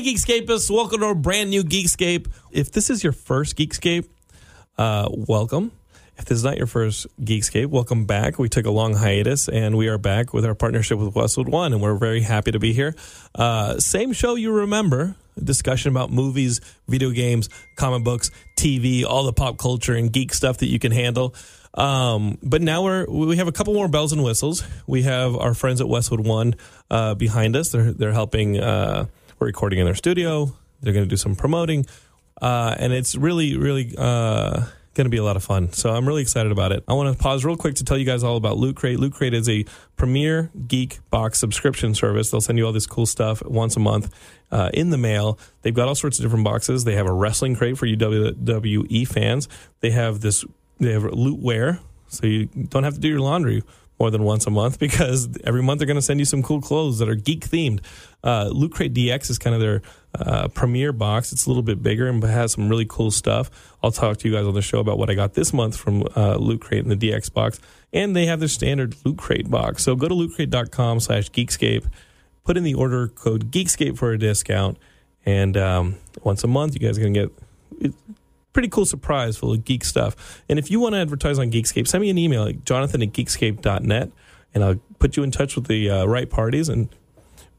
Hey, Geekscapists, welcome to our brand new Geekscape. If this is your first Geekscape, uh, welcome. If this is not your first Geekscape, welcome back. We took a long hiatus and we are back with our partnership with Westwood One, and we're very happy to be here. Uh, same show you remember discussion about movies, video games, comic books, TV, all the pop culture and geek stuff that you can handle. Um, but now we're we have a couple more bells and whistles. We have our friends at Westwood One uh, behind us. They're they're helping. Uh, we're recording in their studio. They're going to do some promoting, uh, and it's really really uh, going to be a lot of fun. So I'm really excited about it. I want to pause real quick to tell you guys all about Loot Crate. Loot Crate is a premier geek box subscription service. They'll send you all this cool stuff once a month uh, in the mail. They've got all sorts of different boxes. They have a wrestling crate for WWE fans. They have this. They have loot wear, so you don't have to do your laundry more than once a month because every month they're going to send you some cool clothes that are geek themed. Uh, Loot Crate DX is kind of their uh, premier box. It's a little bit bigger and has some really cool stuff. I'll talk to you guys on the show about what I got this month from uh, Loot Crate and the DX box. And they have their standard Loot Crate box. So go to lootcrate.com slash geekscape, put in the order code geekscape for a discount. And um, once a month, you guys are going to get pretty cool surprise full of geek stuff. And if you want to advertise on Geekscape, send me an email at jonathan at geekscape.net and I'll put you in touch with the uh, right parties and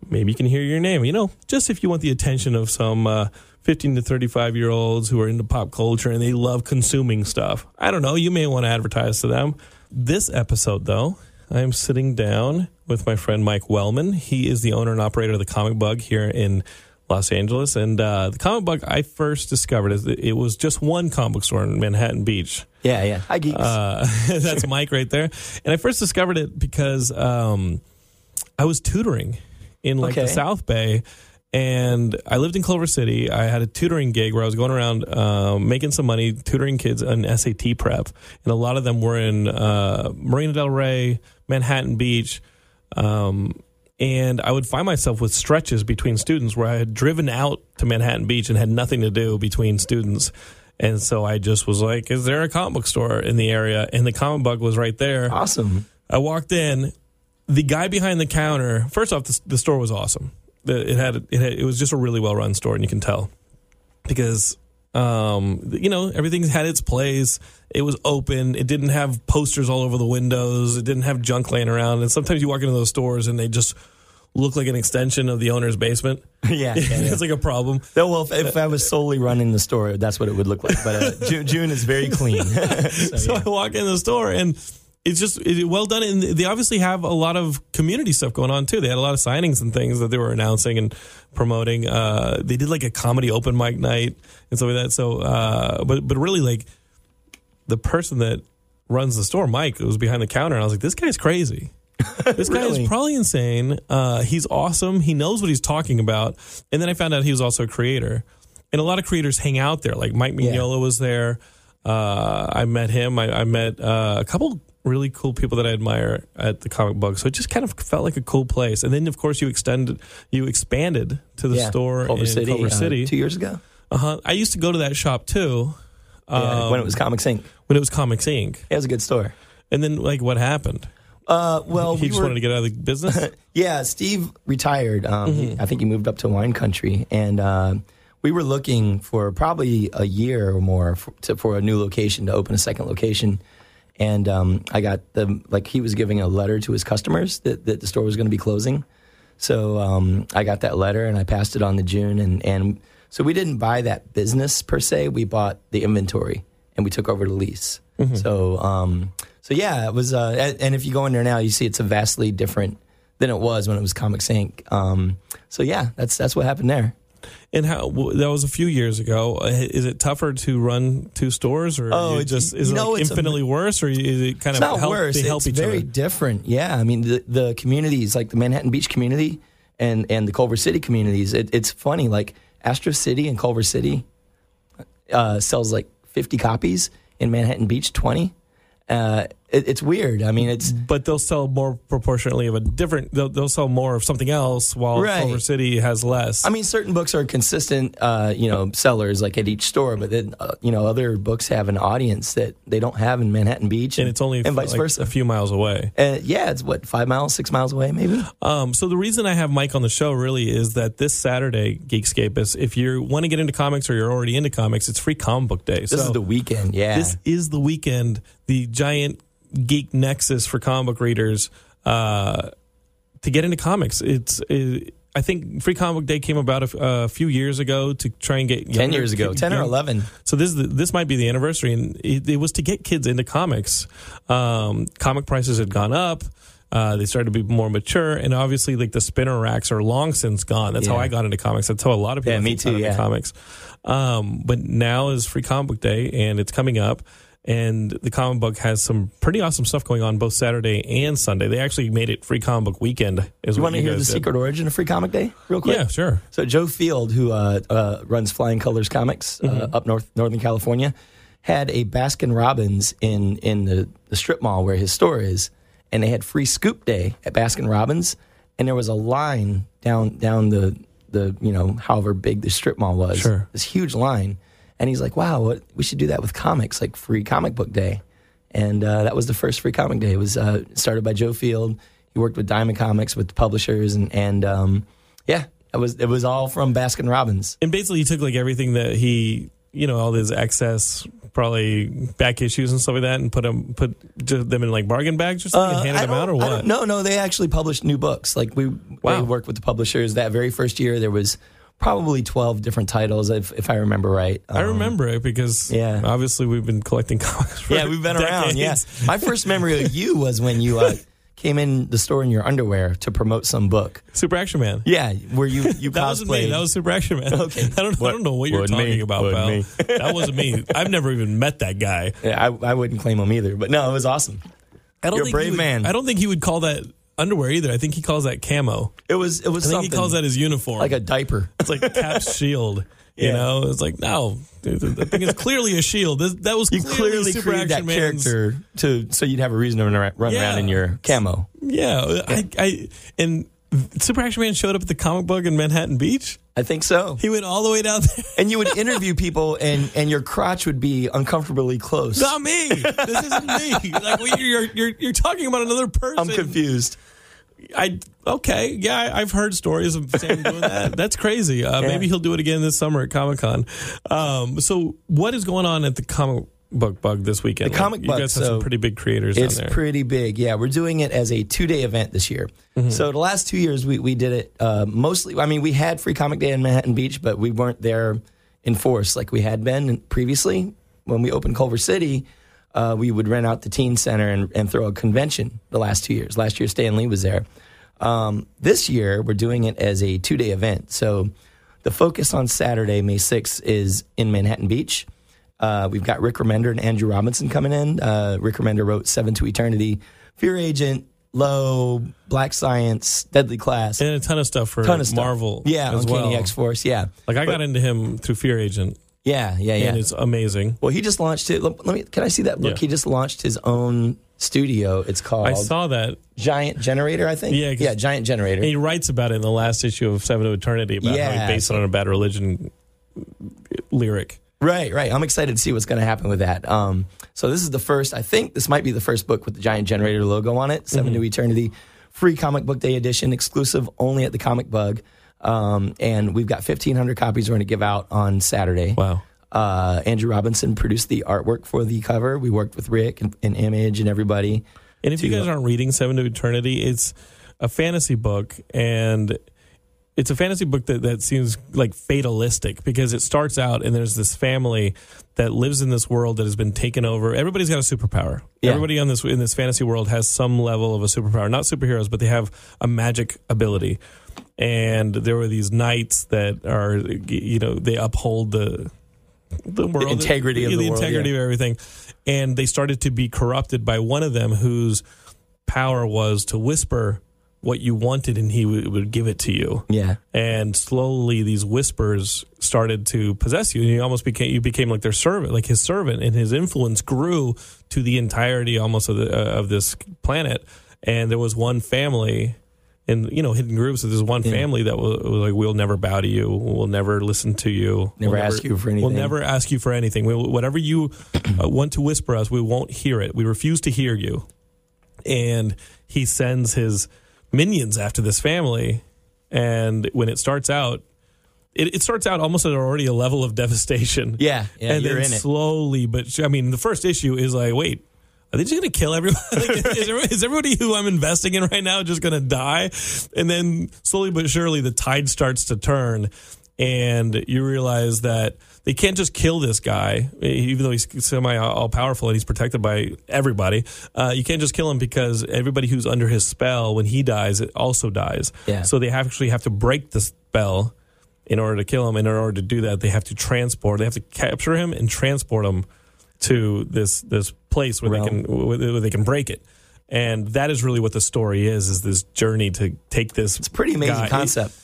maybe you can hear your name. You know, just if you want the attention of some uh, 15 to 35 year olds who are into pop culture and they love consuming stuff. I don't know. You may want to advertise to them. This episode, though, I'm sitting down with my friend Mike Wellman. He is the owner and operator of the Comic Bug here in Los Angeles. And uh, the comic book I first discovered is it was just one comic book store in Manhattan Beach. Yeah, yeah. Hi, geeks. Uh, that's Mike right there. And I first discovered it because um, I was tutoring in like the South Bay. And I lived in Culver City. I had a tutoring gig where I was going around um, making some money, tutoring kids on SAT prep. And a lot of them were in uh, Marina Del Rey, Manhattan Beach. Um, and I would find myself with stretches between students where I had driven out to Manhattan Beach and had nothing to do between students. And so I just was like, is there a comic book store in the area? And the Comic Bug was right there. awesome. I walked in. The guy behind the counter. First off, the, the store was awesome. It had it had it was just a really well run store, and you can tell because um, you know everything had its place. It was open. It didn't have posters all over the windows. It didn't have junk laying around. And sometimes you walk into those stores and they just look like an extension of the owner's basement. yeah, yeah, yeah. it's like a problem. No, well, if, if I was solely running the store, that's what it would look like. But uh, June, June is very clean. so, so yeah. I walk in the store and it's just it, well done. And they obviously have a lot of community stuff going on too. They had a lot of signings and things that they were announcing and promoting. Uh, they did like a comedy open mic night and stuff like that. So, uh, but but really like the person that runs the store, Mike, was behind the counter, and I was like, this guy's crazy. This guy Really? is probably insane. Uh, he's awesome. He knows what he's talking about. And then I found out he was also a creator. and a lot of creators hang out there. Like Mike Yeah. Mignola was there. Uh, I met him. I, I met uh, a couple really cool people that I admire at the Comic Bug. So it just kind of felt like a cool place. And then, of course, you extended, you expanded to the yeah. store Culver in City, Culver uh, City. two years ago. uh-huh. I used to go to that shop too. Yeah, um, when it was Comics Inc. when it was Comics Inc. It was a good store. And then, like, what happened? Uh, well, he we just were, wanted to get out of the business. Yeah, Steve retired. Um, Mm-hmm. I think he moved up to wine country, and uh, we were looking for probably a year or more for, to, for a new location to open a second location. And um, I got the like he was giving a letter to his customers that, that the store was going to be closing. So um, I got that letter and I passed it on to June, and and so we didn't buy that business per se. We bought the inventory and we took over the lease. So um, so yeah, it was. Uh, and if you go in there now, you see it's a vastly different than it was when it was Comics Inc. Um, so yeah, that's that's what happened there. And how that was a few years ago. Uh, Is it tougher to run two stores, or Oh, it's- just is it know, like it's a- infinitely worse, or is it kind of not help, worse. they help it's each very other? different. Yeah, I mean the the communities like the Manhattan Beach community and and the Culver City communities. It, it's funny. Like Astro City and Culver City uh, sells like fifty copies. In Manhattan Beach, twenty. Uh, it, it's weird. I mean, it's but they'll sell more proportionately of a different. They'll, they'll sell more of something else, while Right. Culver City has less. I mean, certain books are consistent, uh, you know, sellers like at each store, but then uh, you know, other books have an audience that they don't have in Manhattan Beach, and it's only and vice like versa. a few miles away. Uh, yeah, it's what five miles, six miles away, maybe. Um, so the reason I have Mike on the show really is that this Saturday, Geekscape is if you want to get into comics or you're already into comics, it's free comic book day. This so is the weekend. Yeah, this is the weekend, the giant geek nexus for comic book readers uh, to get into comics. It's it, I think Free Comic Book Day came about a, f- a few years ago to try and get ten years ago, ten or eleven. So this is the, this might be the anniversary, and it, it was to get kids into comics. Um, comic prices had gone up. Uh, they started to be more mature, and obviously, like the spinner racks are long since gone. That's how I got into comics. That's how a lot of people Yeah, me got too, into yeah. comics. Um, but now is Free Comic Book Day, and it's coming up. And the Comic Bug has some pretty awesome stuff going on both Saturday and Sunday. They actually made it Free Comic Book Weekend. Is You want to hear the did. secret origin of Free Comic Day, real quick? Yeah, sure. So Joe Field, who uh, uh, runs Flying Colors Comics uh, Mm-hmm. up north, Northern California, had a Baskin Robbins in in the, the strip mall where his store is, and they had free Scoop Day at Baskin Robbins, and there was a line down down the the you know however big the strip mall was, Sure. this huge line, and he's like, wow, what, we should do that with comics, like free comic book day, and uh, that was the first free comic day. It was uh, started by Joe Field. He worked with Diamond Comics with the publishers, and and um, yeah, it was it was all from Baskin Robbins. and basically he took like everything that he you know all his excess probably back issues and stuff like that and put them put them in like bargain bags or something and handed Uh, them out or what No, no, they actually published new books. Like we, Wow. they worked with the publishers. That very first year, there was probably twelve different titles, if if I remember right. I Um, remember it because yeah. obviously we've been collecting comics for Yeah, we've been around. Yeah, my first memory of you was when you uh, came in the store in your underwear to promote some book. Super Action Man Yeah, where you you that wasn't me. That was Super Action Man. Okay. I don't. I don't know what you're talking me. about, pal. me. that wasn't me. I've never even met that guy. Yeah, I, I wouldn't claim him either, but no, it was awesome. I don't You're a brave would, man. I don't think he would call that underwear either. I think he calls that camo. It was it was I think something he calls that his uniform. like a diaper. It's like Cap's shield. You Yeah. know, it's like no, dude, the thing is clearly a shield. This, that was You clearly, clearly Super created that Man's- character to so you'd have a reason to run around, run Yeah. in your camo. Yeah, I, I and Super Action Man showed up at the Comic Bug in Manhattan Beach. I think so. He went all the way down there. And you would interview people, and and your crotch would be uncomfortably close. Not me. This isn't me. Like well, you're you're you're talking about another person. I'm confused. I okay, yeah, I've heard stories of Sam doing that. That's crazy. Uh, Maybe he'll do it again this summer at Comic Con. Um, so, what is going on at the comic book bug this weekend? The Comic you Bug, guys have some so pretty big creators It's pretty big. Yeah, we're doing it as a two day event this year. Mm-hmm. So the last two years we, we did it uh, mostly. I mean, we had Free Comic Day in Manhattan Beach, but we weren't there in force like we had been previously. When we opened Culver City, uh, we would rent out the teen center and, and throw a convention the last two years. Last year, Stan Lee was there. Um, this year, we're doing it as a two day event. So the focus on Saturday, May 6th, is in Manhattan Beach. Uh, we've got Rick Remender and Andrew Robinson coming in. Uh, Rick Remender wrote Seven to Eternity, Fear Agent, Low, Black Science, Deadly Class, and a ton of stuff for ton of stuff. Marvel. Yeah, as Uncanny well. X Force. Yeah, Like I But- got into him through Fear Agent, yeah, yeah, yeah. and it's amazing. well, he just launched it. Let let me. Can I see that book? Yeah. He just launched his own studio. It's called I saw that. Giant Generator. I think. Yeah, 'cause- yeah, Giant Generator. He writes about it in the last issue of Seven to Eternity about how he based it on a bad religion lyric. Right, right. I'm excited to see what's going to happen with that. Um, so this is the first. I think this might be the first book with the Giant Generator logo on it. 7 to Eternity, free comic book day edition, exclusive only at the Comic Bug. Um, and we've got 1,500 copies we're going to give out on Saturday. Wow. Uh, Andrew Robinson produced the artwork for the cover. We worked with Rick and, and Image and everybody. And if you guys aren't reading Seven to Eternity, it's a fantasy book and it's a fantasy book that, that seems like fatalistic because it starts out and there's this family that lives in this world that has been taken over. Everybody's got a superpower. Yeah. Everybody on this in this fantasy world has some level of a superpower. Not superheroes, but they have a magic ability. And there were these knights that are you know, they uphold the the world integrity of the world, integrity yeah. of everything. And they started to be corrupted by one of them whose power was to whisper what you wanted and he would, would give it to you. Yeah. And slowly these whispers started to possess you and you almost became you became like their servant, like his servant and his influence grew to the entirety almost of the, uh, of this planet. And there was one family in you know hidden groups. There's one family that was, was like, "We'll never bow to you. We'll never listen to you. Never we'll ask you for anything." We'll never ask you for anything. We, whatever you uh, want to whisper us, we won't hear it. We refuse to hear you." And he sends his minions after this family, and when it starts out, it, it starts out almost at already a level of devastation. Yeah, yeah, and you're then in it. slowly, but I mean, the first issue is like, wait. Are they just going to kill everyone? Like, is, everybody, is everybody who I'm investing in right now just going to die? And then slowly but surely the tide starts to turn, and you realize that they can't just kill this guy, even though he's semi all powerful and he's protected by everybody. Uh, you can't just kill him because everybody who's under his spell, when he dies, it also dies. Yeah. So they have actually have to break the spell in order to kill him. And in order to do that, they have to transport. They have to capture him and transport him to this this place where they can where they- where they can break it. And that is really what the story is: is this journey to take this. It's a pretty amazing guy- concept.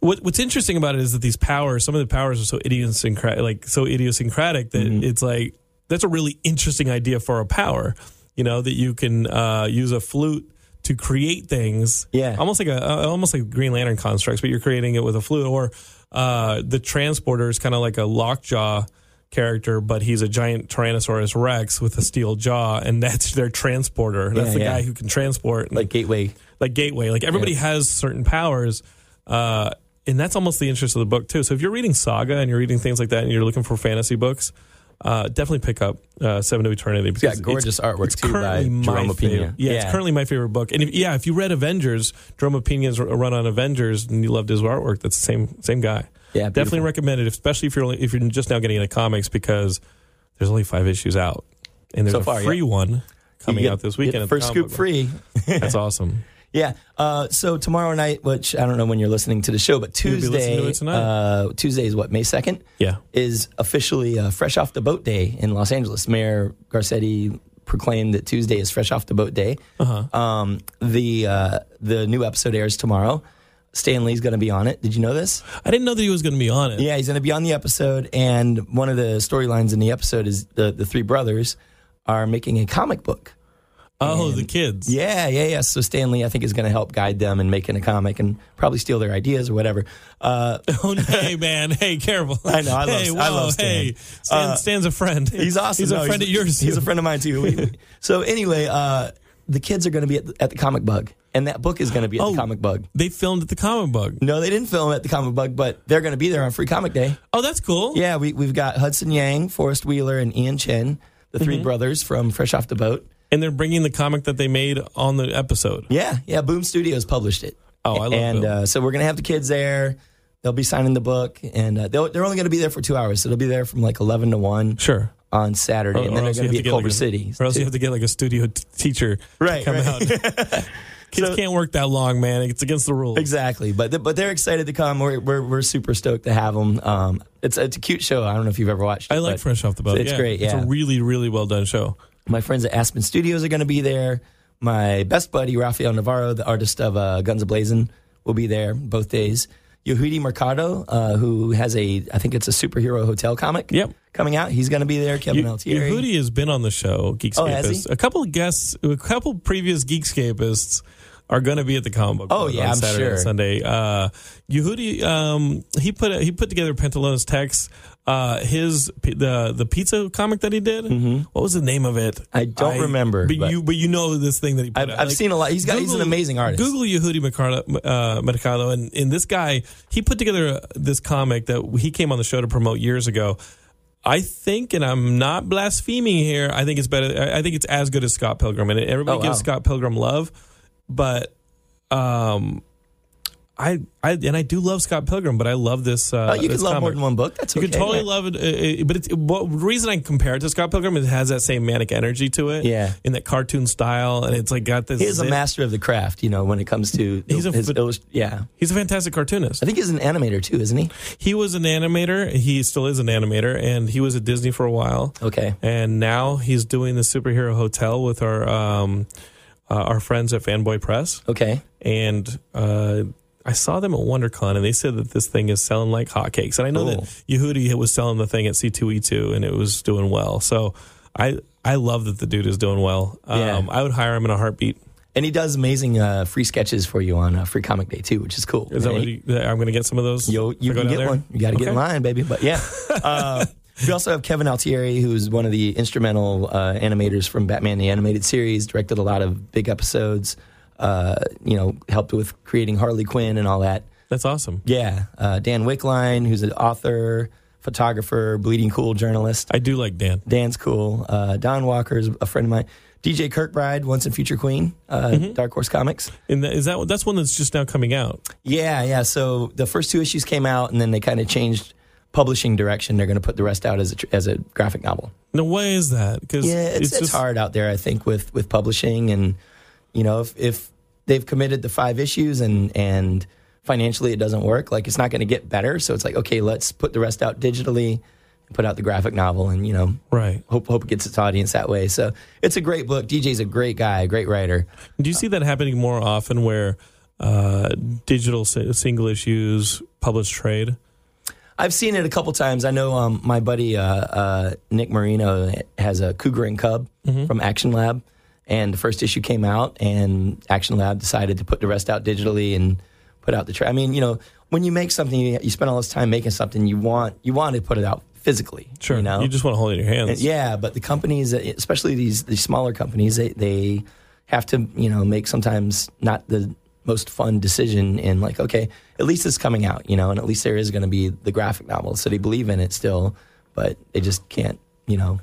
what, what's interesting about it is that these powers, some of the powers are so idiosyncratic, like so idiosyncratic that Mm-hmm. it's like that's a really interesting idea for a power. You know that you can uh, use a flute to create things. Yeah. almost like a uh, almost like Green Lantern constructs, but you're creating it with a flute. Or uh, the transporter is kind of like a lockjaw character, but he's a giant Tyrannosaurus Rex with a steel jaw, and that's their transporter. That's Yeah, the yeah. guy who can transport. Like Gateway. like Gateway. Like everybody has certain powers, uh, and that's almost the interest of the book too. So if you're reading Saga and you're reading things like that, and you're looking for fantasy books, uh, definitely pick up uh, Seven to Eternity. got because gorgeous artwork, it's too, by currently my Jerome Pena. favorite- Yeah, it's currently my favorite book. And if, yeah, if you read Avengers, Jerome Pena's run on Avengers, and you loved his artwork, that's the same same guy. Yeah, definitely beautiful. recommend it, especially if you're only, if you're just now getting into comics because there's only five issues out, and there's So a free yeah. one coming get- out this weekend. First scoop free. That's awesome. Yeah. Uh, so tomorrow night, which I don't know when you're listening to the show, but You'll be listening Tuesday, to uh, Tuesday is what May second. Yeah. is officially uh, Fresh Off the Boat Day in Los Angeles. Mayor Garcetti proclaimed that Tuesday is Fresh Off the Boat Day. Uh-huh. Um, the uh, the new episode airs tomorrow. Stan Lee's going to be on it. Did you know this? I didn't know that he was going to be on it. Yeah, he's going to be on the episode, and one of the storylines in the episode is the the three brothers are making a comic book. Oh, the kids. Yeah, yeah, yeah. So Stan Lee, I think, is going to help guide them in making a comic and probably steal their ideas or whatever. Uh, Oh, hey, man. Hey, careful. I know, I love- hey, I love Stan. Hey, Stan, Uh, Stan's a friend. He's awesome. He's a No, friend of yours. He's too. a friend of mine too. So anyway, uh, the kids are going to be at the, at the Comic Bug, and that book is going to be at Oh. the Comic Bug. They filmed at the comic bug. No, they didn't film at the Comic Bug, but they're going to be there on Free Comic Day. Oh, that's cool. Yeah, we, we've got Hudson Yang, Forrest Wheeler, and Ian Chen, the Mm-hmm. 3 brothers from Fresh Off the Boat. And they're bringing the comic that they made on the episode. Yeah, yeah. Boom Studios published it. Oh, I love it. And uh, so we're going to have the kids there. They'll be signing the book, and uh, they'll, they're only going to be there for two hours. So they'll be there from like 11 to 1 Sure. on Saturday, and then they're going to be at Culver like a- City. Or else too. you have to get like a studio t- teacher Right, to come right. out. Kids So- can't work that long, man. It's against the rules. Exactly, but th- but they're excited to come. We're, we're we're super stoked to have them. Um, it's it's a cute show. I don't know if you've ever watched. it, I like Fresh Off the Boat. It's Yeah. great. It's a really, really well done show. my friends at Aspen Studios are going to be there. My best buddy Rafael Navarro, the artist of uh, Guns Ablazing, will be there both days. Yehudi Mercado, uh, who has a, I think it's a superhero hotel comic. Yep. Coming out. He's going to be there. Kevin You- Altieri. Yehudi has been on the show, Geekscapists. Oh? A couple of guests, a couple previous Geekscapists are going to be at the Comic Bug. Oh, yeah, on I'm Saturday and sure. Sunday. Uh, Yehudi, um, he put he put together Pantalones Text. Uh, his the the pizza comic that he did. What was the name of it? Mm-hmm. I don't remember, But, but- you but you know this thing that he put I've, out. I've Like, seen a lot. He's got. he's an amazing artist. Google Yehudi Mercado, uh, Mercado and, and this guy, he put together this comic that he came on the show to promote years ago. I think, and I'm not blaspheming here. I think it's better. I I think it's as good as Scott Pilgrim, and everybody Oh, gives wow. Scott Pilgrim love, but um, I I and I do love Scott Pilgrim, but I love this. Uh, Oh, you this could love more than one book. That's okay. You okay. could totally yeah. love it, but it's what the reason I compare it to Scott Pilgrim is it has that same manic energy to it, Yeah. in that cartoon style, and it's like got this. He is a master of the craft. You know, when it comes to He's a his illust- yeah. He's a fantastic cartoonist. I think he's an animator too, isn't he? He was an animator. He still is an animator, and he was at Disney for a while. Okay. And now he's doing the superhero hotel with our um, uh, our friends at Fanboy Press. Okay. And uh, I saw them at WonderCon, and they said that this thing is selling like hotcakes. And I know Cool. that Yehudi was selling the thing at C2E2, and it was doing well. So I I love that the dude is doing well. Um, Yeah. I would hire him in a heartbeat. And he does amazing uh, free sketches for you on uh, Free Comic Day too, which is cool. Is that And what he- you, I'm going to get some of those? Yo, you can get there? one. You got to get in line, baby. But yeah. Uh, we also have Kevin Altieri, who's one of the instrumental uh, animators from Batman the Animated Series, directed a lot of big episodes, uh, you know, helped with creating Harley Quinn and all that. That's awesome. Yeah. Uh, Dan Wickline, who's an author, photographer, bleeding cool journalist. I do like Dan. Dan's cool. Uh, Don is a friend of mine. DJ Kirkbride, once and future queen, uh, Mm-hmm. Dark Horse Comics. And that, is that that's one that's just now coming out? Yeah, yeah. So the first two issues came out, and then they kind of changed publishing direction. They're going to put the rest out as a, as a graphic novel. No, why is that? Because Yeah, it's, it's, just hard out there, I think, with with publishing, and you know, if if they've committed to five issues and and financially it doesn't work, like it's not going to get better. So it's like, okay, let's put the rest out digitally, put out the graphic novel, and you know, right. hope hope it gets its audience that way. So it's a great book. DJ's a great guy, a great writer. Do you see that happening more often where uh, digital single issues publish trade? I've seen it a couple times. I know um, my buddy uh, uh, Nick Marino has a Cougar and Cub from Action Lab, and the first issue came out, and Action Lab decided to put the rest out digitally and put out the. Tra- I mean, you know, when you make something, you, you spend all this time making something, you want you want to put it out physically. Sure. you know, just want to hold it in your hands. And yeah, but the companies, especially these these smaller companies, they they have to you know make sometimes not the most fun decision in like okay, at least it's coming out, you know, and at least there is going to be the graphic novel, so they believe in it still, but they just can't, you know.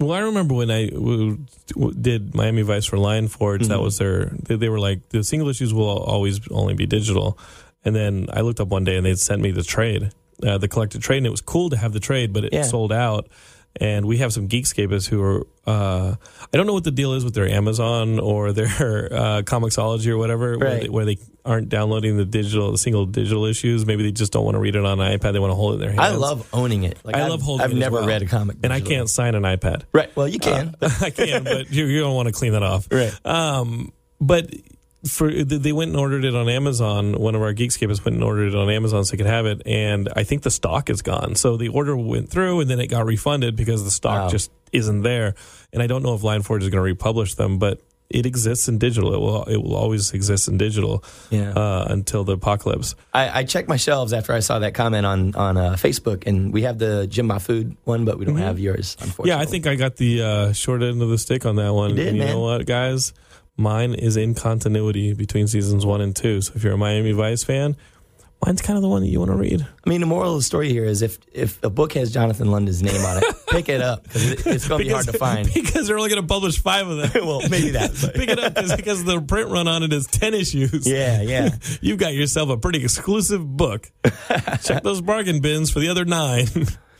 Well, I remember when I w- w- did Miami Vice for Lion Forge. That Mm-hmm. was their. They, they were like the single issues will always only be digital. And then I looked up one day and they sent me the trade, uh, the collected trade, and it was cool to have the trade, but it Yeah. sold out. And we have some Geekscapists who are. Uh, I don't know what the deal is with their Amazon or their uh, Comixology or whatever, where, they, where they aren't downloading the digital, the single digital issues. Maybe they just don't want to read it on an iPad. They want to hold it in their hands. I love owning it. Like I I've- love holding. It. I've it never well. read a comic, and I can't sign an iPad. Right. Well, you can. but I can, but you, you don't want to clean that off. Right. Um, but for they went and ordered it on Amazon. One of our Geekscapists went and ordered it on Amazon so they could have it, and I think the stock is gone. So the order went through, and then it got refunded because the stock Wow. just isn't there. And I don't know if Lion Forge is going to republish them, but it exists in digital. It will it will always exist in digital Yeah. uh, until the apocalypse. I, I checked my shelves after I saw that comment on on uh, Facebook, and we have the Jim Mahfood one, but we don't have yours. Unfortunately. Mm-hmm. Yeah, I think I got the uh, short end of the stick on that one. You did, and you man. know what, guys? Mine is in continuity between seasons one and two. So if you're a Miami Vice fan, mine's kind of the one that you want to read. I mean, the moral of the story here is if if a book has Jonathan London's name on it, pick it up because it, it's going to be hard to find. because they're only going to publish five of them. well, maybe that. but- Pick it up 'cause- because the print run on it is 10 issues. yeah, yeah. You've got yourself a pretty exclusive book. Check those bargain bins for the other nine.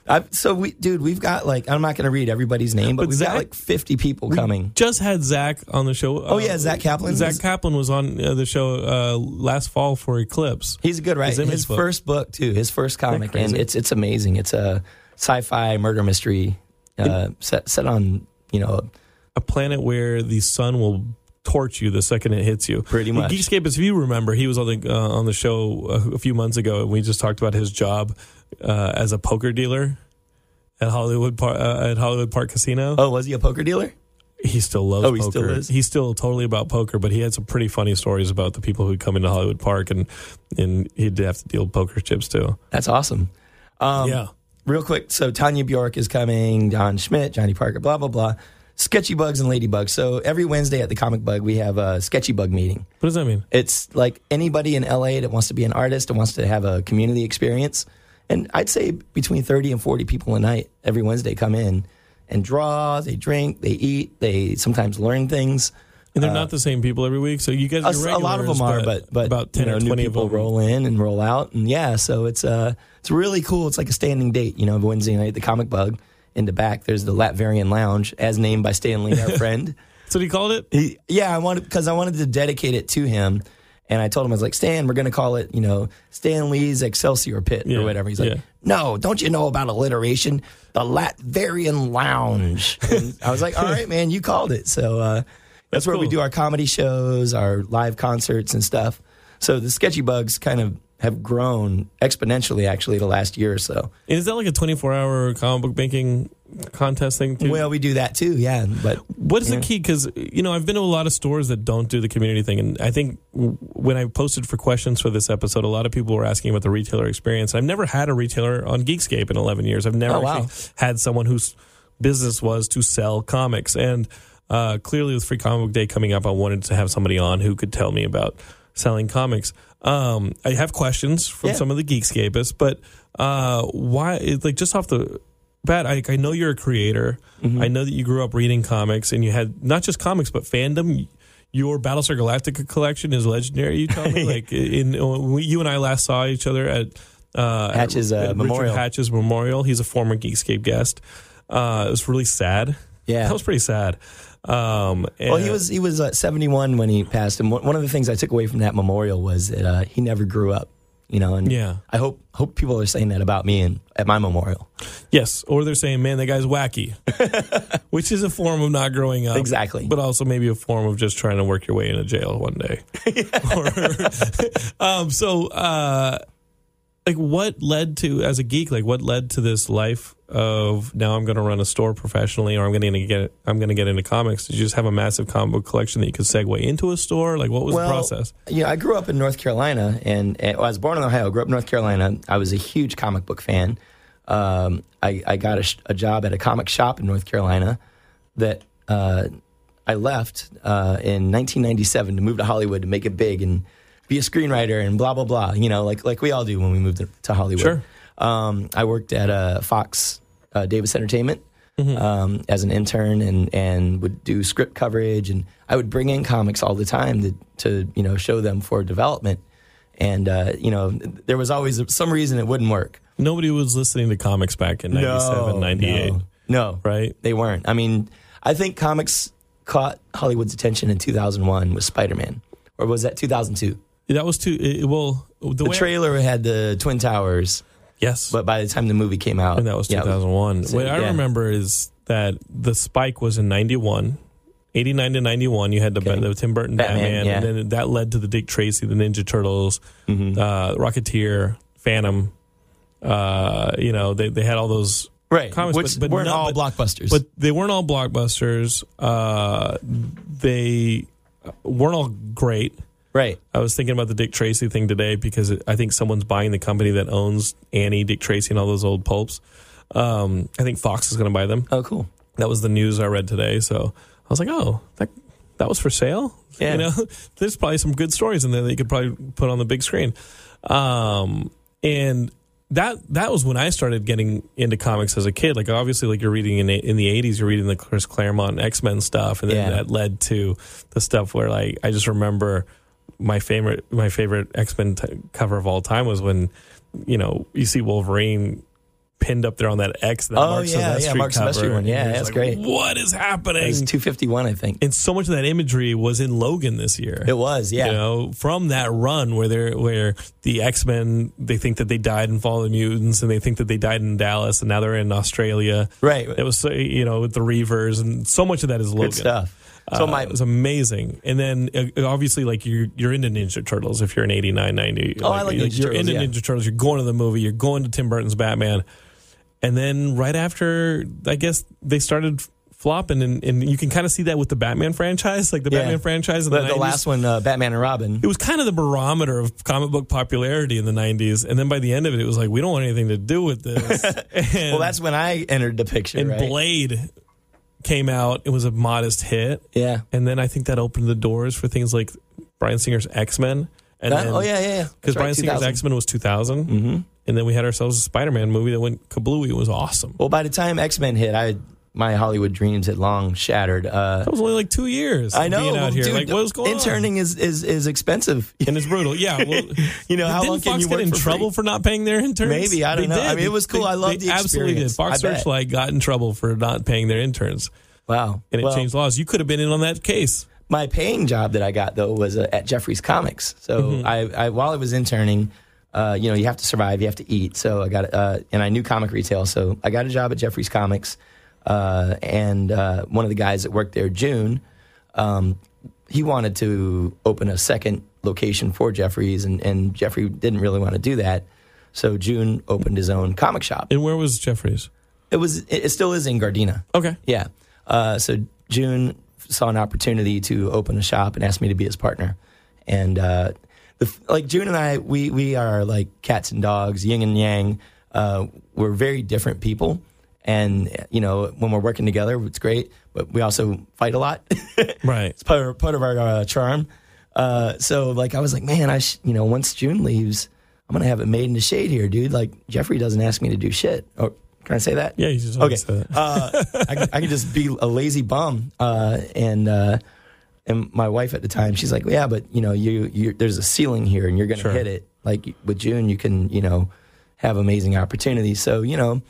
I, so we, dude, we've got like I'm not going to read everybody's name, but, But we've Zach- got like 50 people coming. Just had Zach on the show. Oh, yeah, Zach Kaplan Zach was- Kaplan was on uh, the show uh, last fall for Eclipse. He's a good writer. His His, book. first book too, his first comic, and it's it's amazing. It's a sci-fi murder mystery uh, set set on you know a planet where the sun will torch you the second it hits you. Pretty much. Geekscape, if you remember, he was on the uh, on the show a, a few months ago, and we just talked about his job uh, as a poker dealer at Hollywood Par- uh, at Hollywood Park Casino. Oh, was he a poker dealer? He still loves Oh, he poker. still is? He's still totally about poker, but he had some pretty funny stories about the people who'd come into Hollywood Park and and he'd have to deal poker chips too. That's awesome. Um, yeah. Real quick, so Tanya Bjork is coming, Don Schmidt, Johnny Parker, blah blah blah. Sketchy Bugs and Ladybugs. So every Wednesday at the Comic Bug, we have a Sketchy Bug meeting. What does that mean? It's like anybody in LA that wants to be an artist and wants to have a community experience. And I'd say between 30 and 40 people a night every Wednesday come in and draw, they drink, they eat, they sometimes learn things. And they're not the same people every week. So you guys, A, are a lot of them are, but but about ten you know, or new twenty of people them roll in and roll out, and yeah, so it's uh it's really cool. It's like a standing date, you know. Wednesday night, at the Comic Bug. In the back, there's the Latverian Lounge, as named by Stan Lee, our friend. That's what he called it. He, yeah, I wanted because I wanted to dedicate it to him, and I told him I was like, Stan, we're going to call it, you know, Stan Lee's Excelsior Pit Yeah, or whatever. He's like, yeah. No, don't you know about alliteration? The Latverian Lounge. And I was like, All right, man, you called it. So uh, that's, where we do our comedy shows, our live concerts, and stuff. So the Sketchy Bugs kind of have grown exponentially, actually, the last year or so. And is that like a twenty-four hour comic book making contest thing too? Well, we do that too, yeah. But What is the key? Because you know, I've been to a lot of stores that don't do the community thing, and I think when I posted for questions for this episode, a lot of people were asking about the retailer experience. I've never had a retailer on Geekscape in 11 years. I've never Oh, wow. had someone whose business was to sell comics, and uh, clearly with Free Comic Book Day coming up, I wanted to have somebody on who could tell me about selling comics. Um, I have questions from Yeah. some of the Geekscapists, but uh, why? it's Like just off the bat, I, I know you're a creator. Mm-hmm. I know that you grew up reading comics, and you had not just comics but fandom. Your Battlestar Galactica collection is legendary. You tell me, like in when you and I last saw each other at uh, Hatch's, uh, Richard memorial. Hatch's memorial. He's a former Geekscape guest. Uh, it was really sad. Yeah. that was pretty sad. Um, Well, he was he was uh, 71 when he passed, and one one of the things I took away from that memorial was that uh, he never grew up. You know, and Yeah. I hope hope people are saying that about me and at my memorial. Yes, or they're saying, "Man, that guy's wacky," which is a form of not growing up, Exactly. but also maybe a form of just trying to work your way into jail one day. Or- um, so, uh, like, what led to as a geek? Like, what led to this life of now I'm going to run a store professionally, or I'm going to get I'm going to get into comics? Did you just have a massive comic book collection that you could segue into a store? Like, what was the process? Yeah, I grew up in North Carolina, and, and well, I was born in Ohio. Grew up in North Carolina. I was a huge comic book fan. Um, I, I got a, sh- a job at a comic shop in North Carolina that uh, I left uh, in 1997 to move to Hollywood to make it big and be a screenwriter and blah blah blah. You know, like like we all do when we moved to, Hollywood. Sure. Um, I worked at uh, Fox uh, Davis Entertainment Mm-hmm. um, as an intern and and would do script coverage and I would bring in comics all the time to to you know show them for development. And uh, you know, there was always some reason it wouldn't work. Nobody was listening to comics back in 97, 98, no, no, right? They weren't. I mean, I think comics caught Hollywood's attention in 2001 with Spider Man, or was that 2002? That was too it, well. The, The way I- trailer had the Twin Towers, yes, but by the time the movie came out, and that was yeah, 2001. So, what I yeah. remember is that the spike was in 91. 89 to 91, you had the, Okay. the Tim Burton Batman, Batman, yeah. and then that led to the Dick Tracy, the Ninja Turtles, Mm-hmm. uh, Rocketeer, Phantom. Uh, you know, they, they had all those right, comics, which but, but weren't no- all but- blockbusters. But they weren't all blockbusters. Uh, they weren't all great. Right, I was thinking about the Dick Tracy thing today because I think someone's buying the company that owns Annie, Dick Tracy, and all those old pulps. Um, I think Fox is going to buy them. oh cool, That was the news I read today. So I was like, oh, that that was for sale. Yeah. You know, there's probably some good stories in there that you could probably put on the big screen. Um, and that that was when I started getting into comics as a kid. Like obviously, like you're reading in in the '80s, you're reading the Chris Claremont X Men stuff, and then Yeah. that led to the stuff where like I just remember my favorite my favorite X Men t- cover of all time was when you know you see Wolverine pinned up there on that X that Oh, Mark yeah, yeah, Mark cover. Silvestri one. Yeah, that's just great. What is happening? was 251, I think. and so much of that imagery was in Logan this year. It was, yeah. You know, from that run where they're where the X Men they think that they died in Fall of the Mutants and they think that they died in Dallas and now they're in Australia. Right. It was you know with the Reavers and so much of that is Logan. Good stuff. So Uh, my it was amazing. And then uh, obviously, like you're you're into Ninja Turtles if you're an 89, 90. Oh, I like Ninja You're Turtles, into yeah. Ninja Turtles. You're going to the movie. You're going to Tim Burton's Batman. And then right after, I guess they started flopping, and, and you can kind of see that with the Batman franchise, like the Yeah. Batman franchise. In the, the, the last one, uh, Batman and Robin. It was kind of the barometer of comic book popularity in the 90s. And then by the end of it, it was like, we don't want anything to do with this. and, Well, that's when I entered the picture. and right? Blade came out. It was a modest hit. Yeah. And then I think that opened the doors for things like Bryan Singer's X Men. And That- then, oh yeah, yeah, yeah. Because That's right, Bryan Singer's X Men was 2000. Mm-hmm. And then we had ourselves a Spider Man movie that went kablooey. It was awesome. Well, by the time X Men hit, I my Hollywood dreams had long shattered. Uh, That was only like two years. I know, Being out here. dude, like, what was going interning is, is is expensive. And it's brutal. Yeah. Well, You know, how long can Fox you get in for trouble free? for not paying their interns? Maybe, I don't They know. did. I mean, it was cool. They- I loved the Absolutely did. experience. Fox Searchlight got in trouble for not paying their interns, Wow, and it Well, changed laws. You could have been in on that case. My paying job that I got though was uh, at Jeffrey's Comics. So Mm-hmm. I, I while I was interning, uh, you know, you have to survive, you have to eat. So I got uh, and I knew comic retail, so I got a job at Jeffrey's Comics. Uh, and uh, one of the guys that worked there, June, um, he wanted to open a second location for Jeffrey's, and, and Jeffrey didn't really want to do that. So June opened his own comic shop. And where was Jeffries? It was it, it still is in Gardena. Okay. Yeah. Uh, so June saw an opportunity to open a shop and asked me to be his partner. And uh, the, like June and I, we we are like cats and dogs, yin and yang. Uh, we're very different people, and you know when we're working together, it's great. But we also fight a lot. Right. it's part of, part of our uh, charm. Uh, so like I was like, man, I sh-, you know once June leaves, I'm gonna have it made in the shade here, dude. Like Jeffrey doesn't ask me to do shit. Or can I say that? Yeah, you just Okay. that. Uh, I, I could just be a lazy bum. Uh, and uh, and my wife at the time, she's like, yeah, but you know, you you there's a ceiling here, and you're going to Sure. hit it. Like with June, you can you know have amazing opportunities. So you know,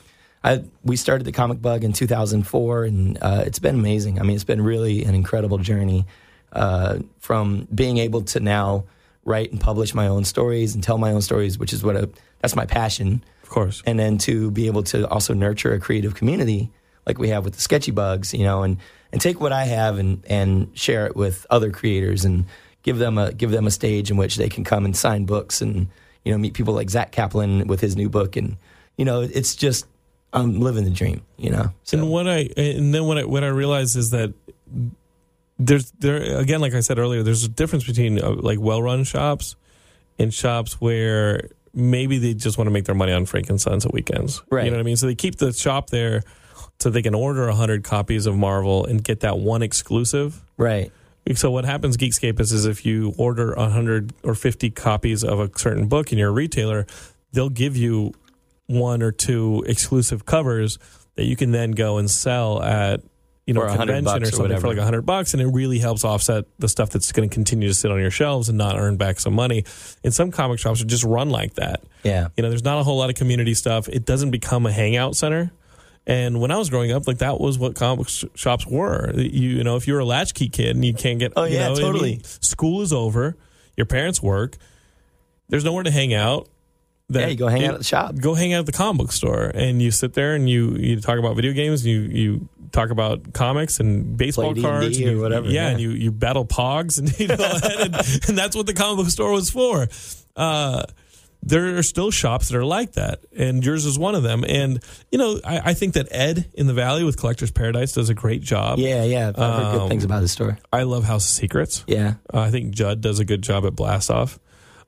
I we started the Comic Bug in 2004, and uh, it's been amazing. I mean, it's been really an incredible journey uh, from being able to now write and publish my own stories and tell my own stories, which is what a, that's my passion Of course. and then to be able to also nurture a creative community like we have with the sketchy bugs you know and and take what i have and and share it with other creators and give them a give them a stage in which they can come and sign books and you know meet people like zach kaplan with his new book and you know it's just i'm living the dream you know so And what I and then what I what I realized is that there's there again, like I said earlier, there's a difference between uh, like well-run shops and shops where maybe they just want to make their money on Frank and Sons at weekends. Right. You know what I mean? So they keep the shop there so they can order hundred copies of Marvel and get that one exclusive. right So what happens, Geekscape, is, is if you order 100 or 50 copies of a certain book and you're a retailer, they'll give you one or two exclusive covers that you can then go and sell at you know a convention or or something for whatever. like 100 bucks and it really helps offset the stuff that's going to continue to sit on your shelves and not earn back some money. And some comic shops are just run like that. yeah You know, there's not a whole lot of community stuff. It doesn't become a hangout center. And when I was growing up, like that was what comic sh- shops were. You, you know, if you're a latchkey kid and you can't get, Oh, you yeah, know, I mean, totally. school is over, your parents work, there's nowhere to hang out. That yeah you go hang out at the shop Go hang out at the comic book store, and you sit there and you you talk about video games. You you talk about comics and baseball Play cards, and you- whatever, Yeah, yeah. and you you battle pogs, and you know, and, and that's what the comic book store was for. Uh, there are still shops that are like that, and yours is one of them. And you know, I, I think that Ed in the Valley with Collectors Paradise does a great job. yeah yeah i've heard good Um, things about the store I love House of Secrets. yeah Uh, I think Judd does a good job at Blast Off.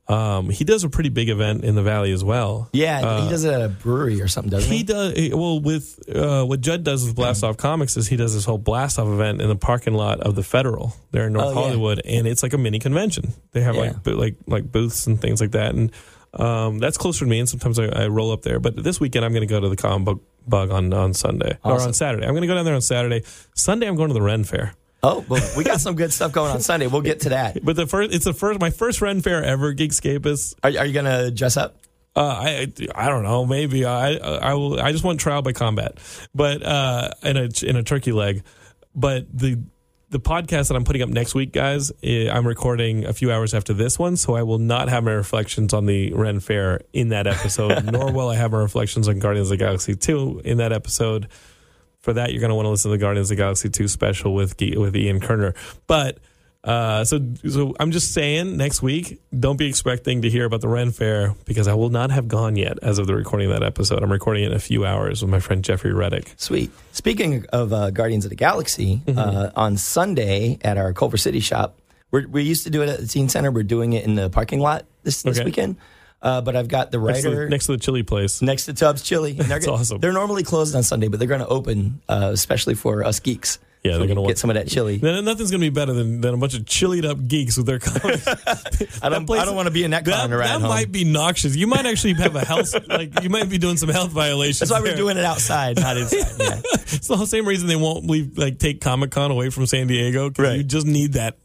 Um, he does a pretty big event in the Valley as well. yeah he does it at a brewery or something doesn't he, He does well with uh, what Judd does with Blast Off Comics is he does this whole Blast Off event in the parking lot of the Federal there in North Oh, yeah. Hollywood, and it's like a mini convention. They have Yeah. like bo- like like booths and things like that, and um, that's closer to me. And sometimes I, I roll up there. But this weekend I'm going to go to the comic book bug on on Sunday or on Saturday. I'm going to go down there on Saturday. Sunday I'm going to the Ren Fair. Oh well we got some good stuff going on sunday we'll get to that But the first, it's the first, my first Ren Fair ever, Geekscape Are, are you gonna dress up? Uh, I I don't know. Maybe I I will. I just want trial by combat, but uh, in a in a turkey leg. But the the podcast that I'm putting up next week, guys, eh, I'm recording a few hours after this one, so I will not have my reflections on the Ren Fair in that episode, nor will I have my reflections on Guardians of the Galaxy 2 in that episode. For that, you're going to want to listen to the Guardians of the Galaxy 2 special with with Ian Kerner. But uh, so so I'm just saying, next week, don't be expecting to hear about the Ren Fair because I will not have gone yet as of the recording of that episode. I'm recording it in a few hours with my friend Jeffrey Reddick. Sweet. Speaking of uh, Guardians of the Galaxy, Mm-hmm. uh, on Sunday at our Culver City shop, we're, we used to do it at the Teen Center. We're doing it in the parking lot this, this Okay. weekend. Uh, but I've got the Next to, writer the, next to the chili place. next to Tubbs Chili. And they're That's gonna- awesome. They're normally closed on Sunday, but they're going to open, uh, especially for us geeks. Yeah, So they're gonna can get some of that chili. Nothing's going to be better than, than a bunch of chilied up geeks with their comments. I don't, I don't want to be in that car That, on the ride that home. might be noxious. You might actually have a health, like you might be doing some health violations. That's why we're doing it outside, not inside. Yeah. It's the same reason they won't leave, like take Comic Con away from San Diego because Right. you just need that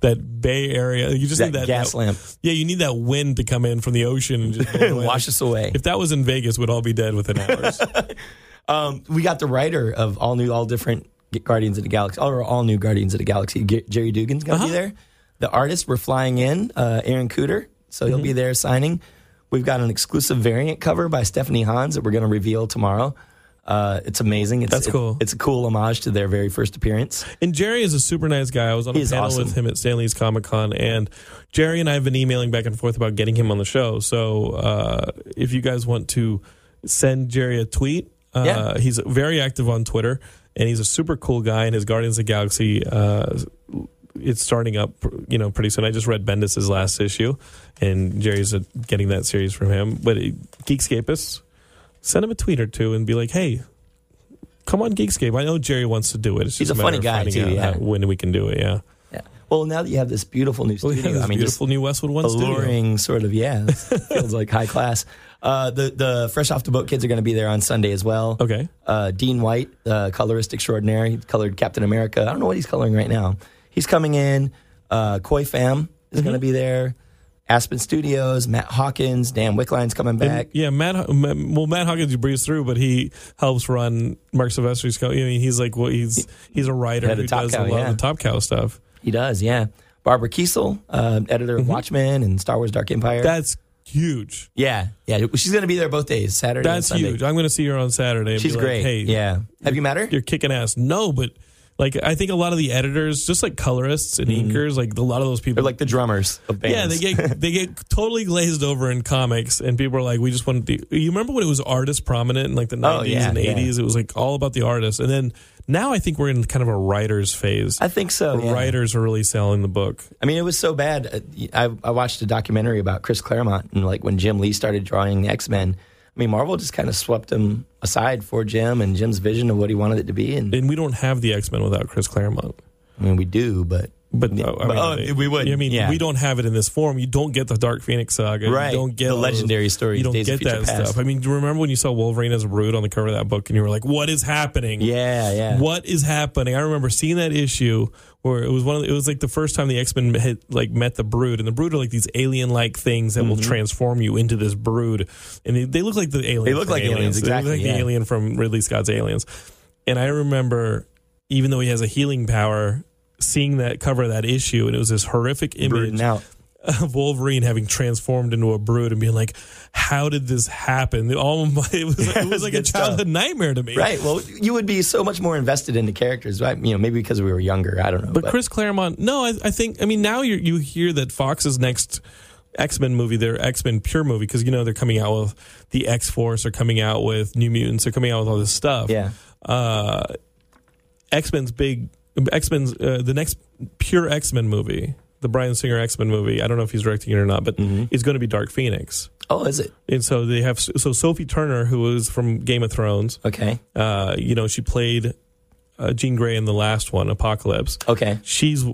that Bay Area. You just That need that gas that- lamp. Yeah, you need that wind to come in from the ocean and just. Wash us away. If that was in Vegas, we'd all be dead within hours. Um, we got the writer of all new, all different Guardians of the Galaxy, or all new Guardians of the Galaxy. G- Gerry Duggan's going to Uh-huh. be there. The artist we're flying in, uh, Aaron Kuder, so Mm-hmm. he'll be there signing. We've got an exclusive variant cover by Stephanie Hans that we're going to reveal tomorrow. Uh, it's amazing. It's, That's it- cool. it's a cool homage to their very first appearance. And Gerry is a super nice guy. I was on a panel awesome. with him at Stan Lee's Comic Con, and Gerry and I have been emailing back and forth about getting him on the show. So uh, if you guys want to send Gerry a tweet, uh, Yeah. he's very active on Twitter, and he's a super cool guy. And his Guardians of the Galaxy, uh, it's starting up, you know, pretty soon. I just read Bendis's last issue, and Gerry's getting that series from him. But uh, Geekscapists, send him a tweet or two and be like, hey. Come on, Geekscape. I know Gerry wants to do it. It's He's just a funny guy, too, yeah. how- when we can do it. Yeah. Yeah. Well, now that you have this beautiful new Well, studio, yeah, I mean, beautiful new Westwood One studio. alluring sort of yeah feels like high class uh, the the fresh off the boat kids are going to be there on sunday as well Okay. uh, dean white uh, colorist extraordinary, he colored captain america i don't know what he's coloring right now he's coming in uh, Khoi Pham is Mm-hmm. going to be there aspen studios matt hawkins dan wickline's coming back And, yeah, Matt. Well, Matt Hawkins you breeze through, but he helps run Marc Silvestri's. Co- I mean, he's like, well, he's he's a writer Head who does Cow, a lot yeah. of the Top Cow stuff. he does yeah barbara kesel uh, editor of watchmen and star wars dark empire Mm-hmm. That's huge. yeah yeah she's going to be there both days saturday and That's huge. I'm going to see her on Saturday. She's be like, great hey, yeah have you met her you're kicking ass. No, but like I think a lot of the editors, just like colorists and inkers, like a lot of those people, Mm-hmm. they're like the drummers of bands Yeah, they get they get totally glazed over in comics, and people are like, "We just want to." You remember when it was artist prominent in like the Oh, nineties yeah, and yeah. eighties? It was like all about the artist, and then now I think we're in kind of a writers phase. I think so. yeah. Writers are really selling the book. I mean, it was so bad. Uh, I, I watched a documentary about Chris Claremont and like when Jim Lee started drawing the X Men. I mean, Marvel just kind of swept him aside for Jim and Jim's vision of what he wanted it to be. And And we don't have the X Men without Chris Claremont. I mean, we do, but But, uh, I mean, oh, they- we would, I mean, yeah. we don't have it in this form. You don't get the Dark Phoenix saga. Right. You don't get The legendary stories, You don't Days get that Past. stuff. I mean, do you remember when you saw Wolverine as a brood on the cover of that book, and you were like, "What is happening?" yeah, yeah. What is happening? I remember seeing that issue where it was one of the, it was like the first time the X Men had like met the Brood, and the Brood are like these alien like things that will transform you into this Brood, and they, they look like the aliens. Mm-hmm. They look like aliens, They look exactly, like yeah. the alien from Ridley Scott's Aliens. And I remember, even though he has a healing power, seeing that cover of that issue, and it was this horrific image of Wolverine having transformed into a brood and being like, "How did this happen?" All my, it was, it was like a good stuff. childhood nightmare to me. Right. Well, you would be so much more invested in the characters, right? You know, maybe because we were younger. I don't know. But Chris Claremont, no, I, I think, I mean, now you you hear that Fox's next X Men movie, their X Men Pure movie, because you know they're coming out with the X Force, they're coming out with New Mutants, they're coming out with all this stuff. yeah. Uh, X Men's big X Men's uh, the next pure X Men movie, the Bryan Singer X Men movie. I don't know if he's directing it or not, but Mm-hmm. it's going to be Dark Phoenix. Oh, is it? And so they have so Sophie Turner, who was from Game of Thrones. Okay. Uh, you know, she played uh, Jean Grey in the last one, Apocalypse. Okay. She's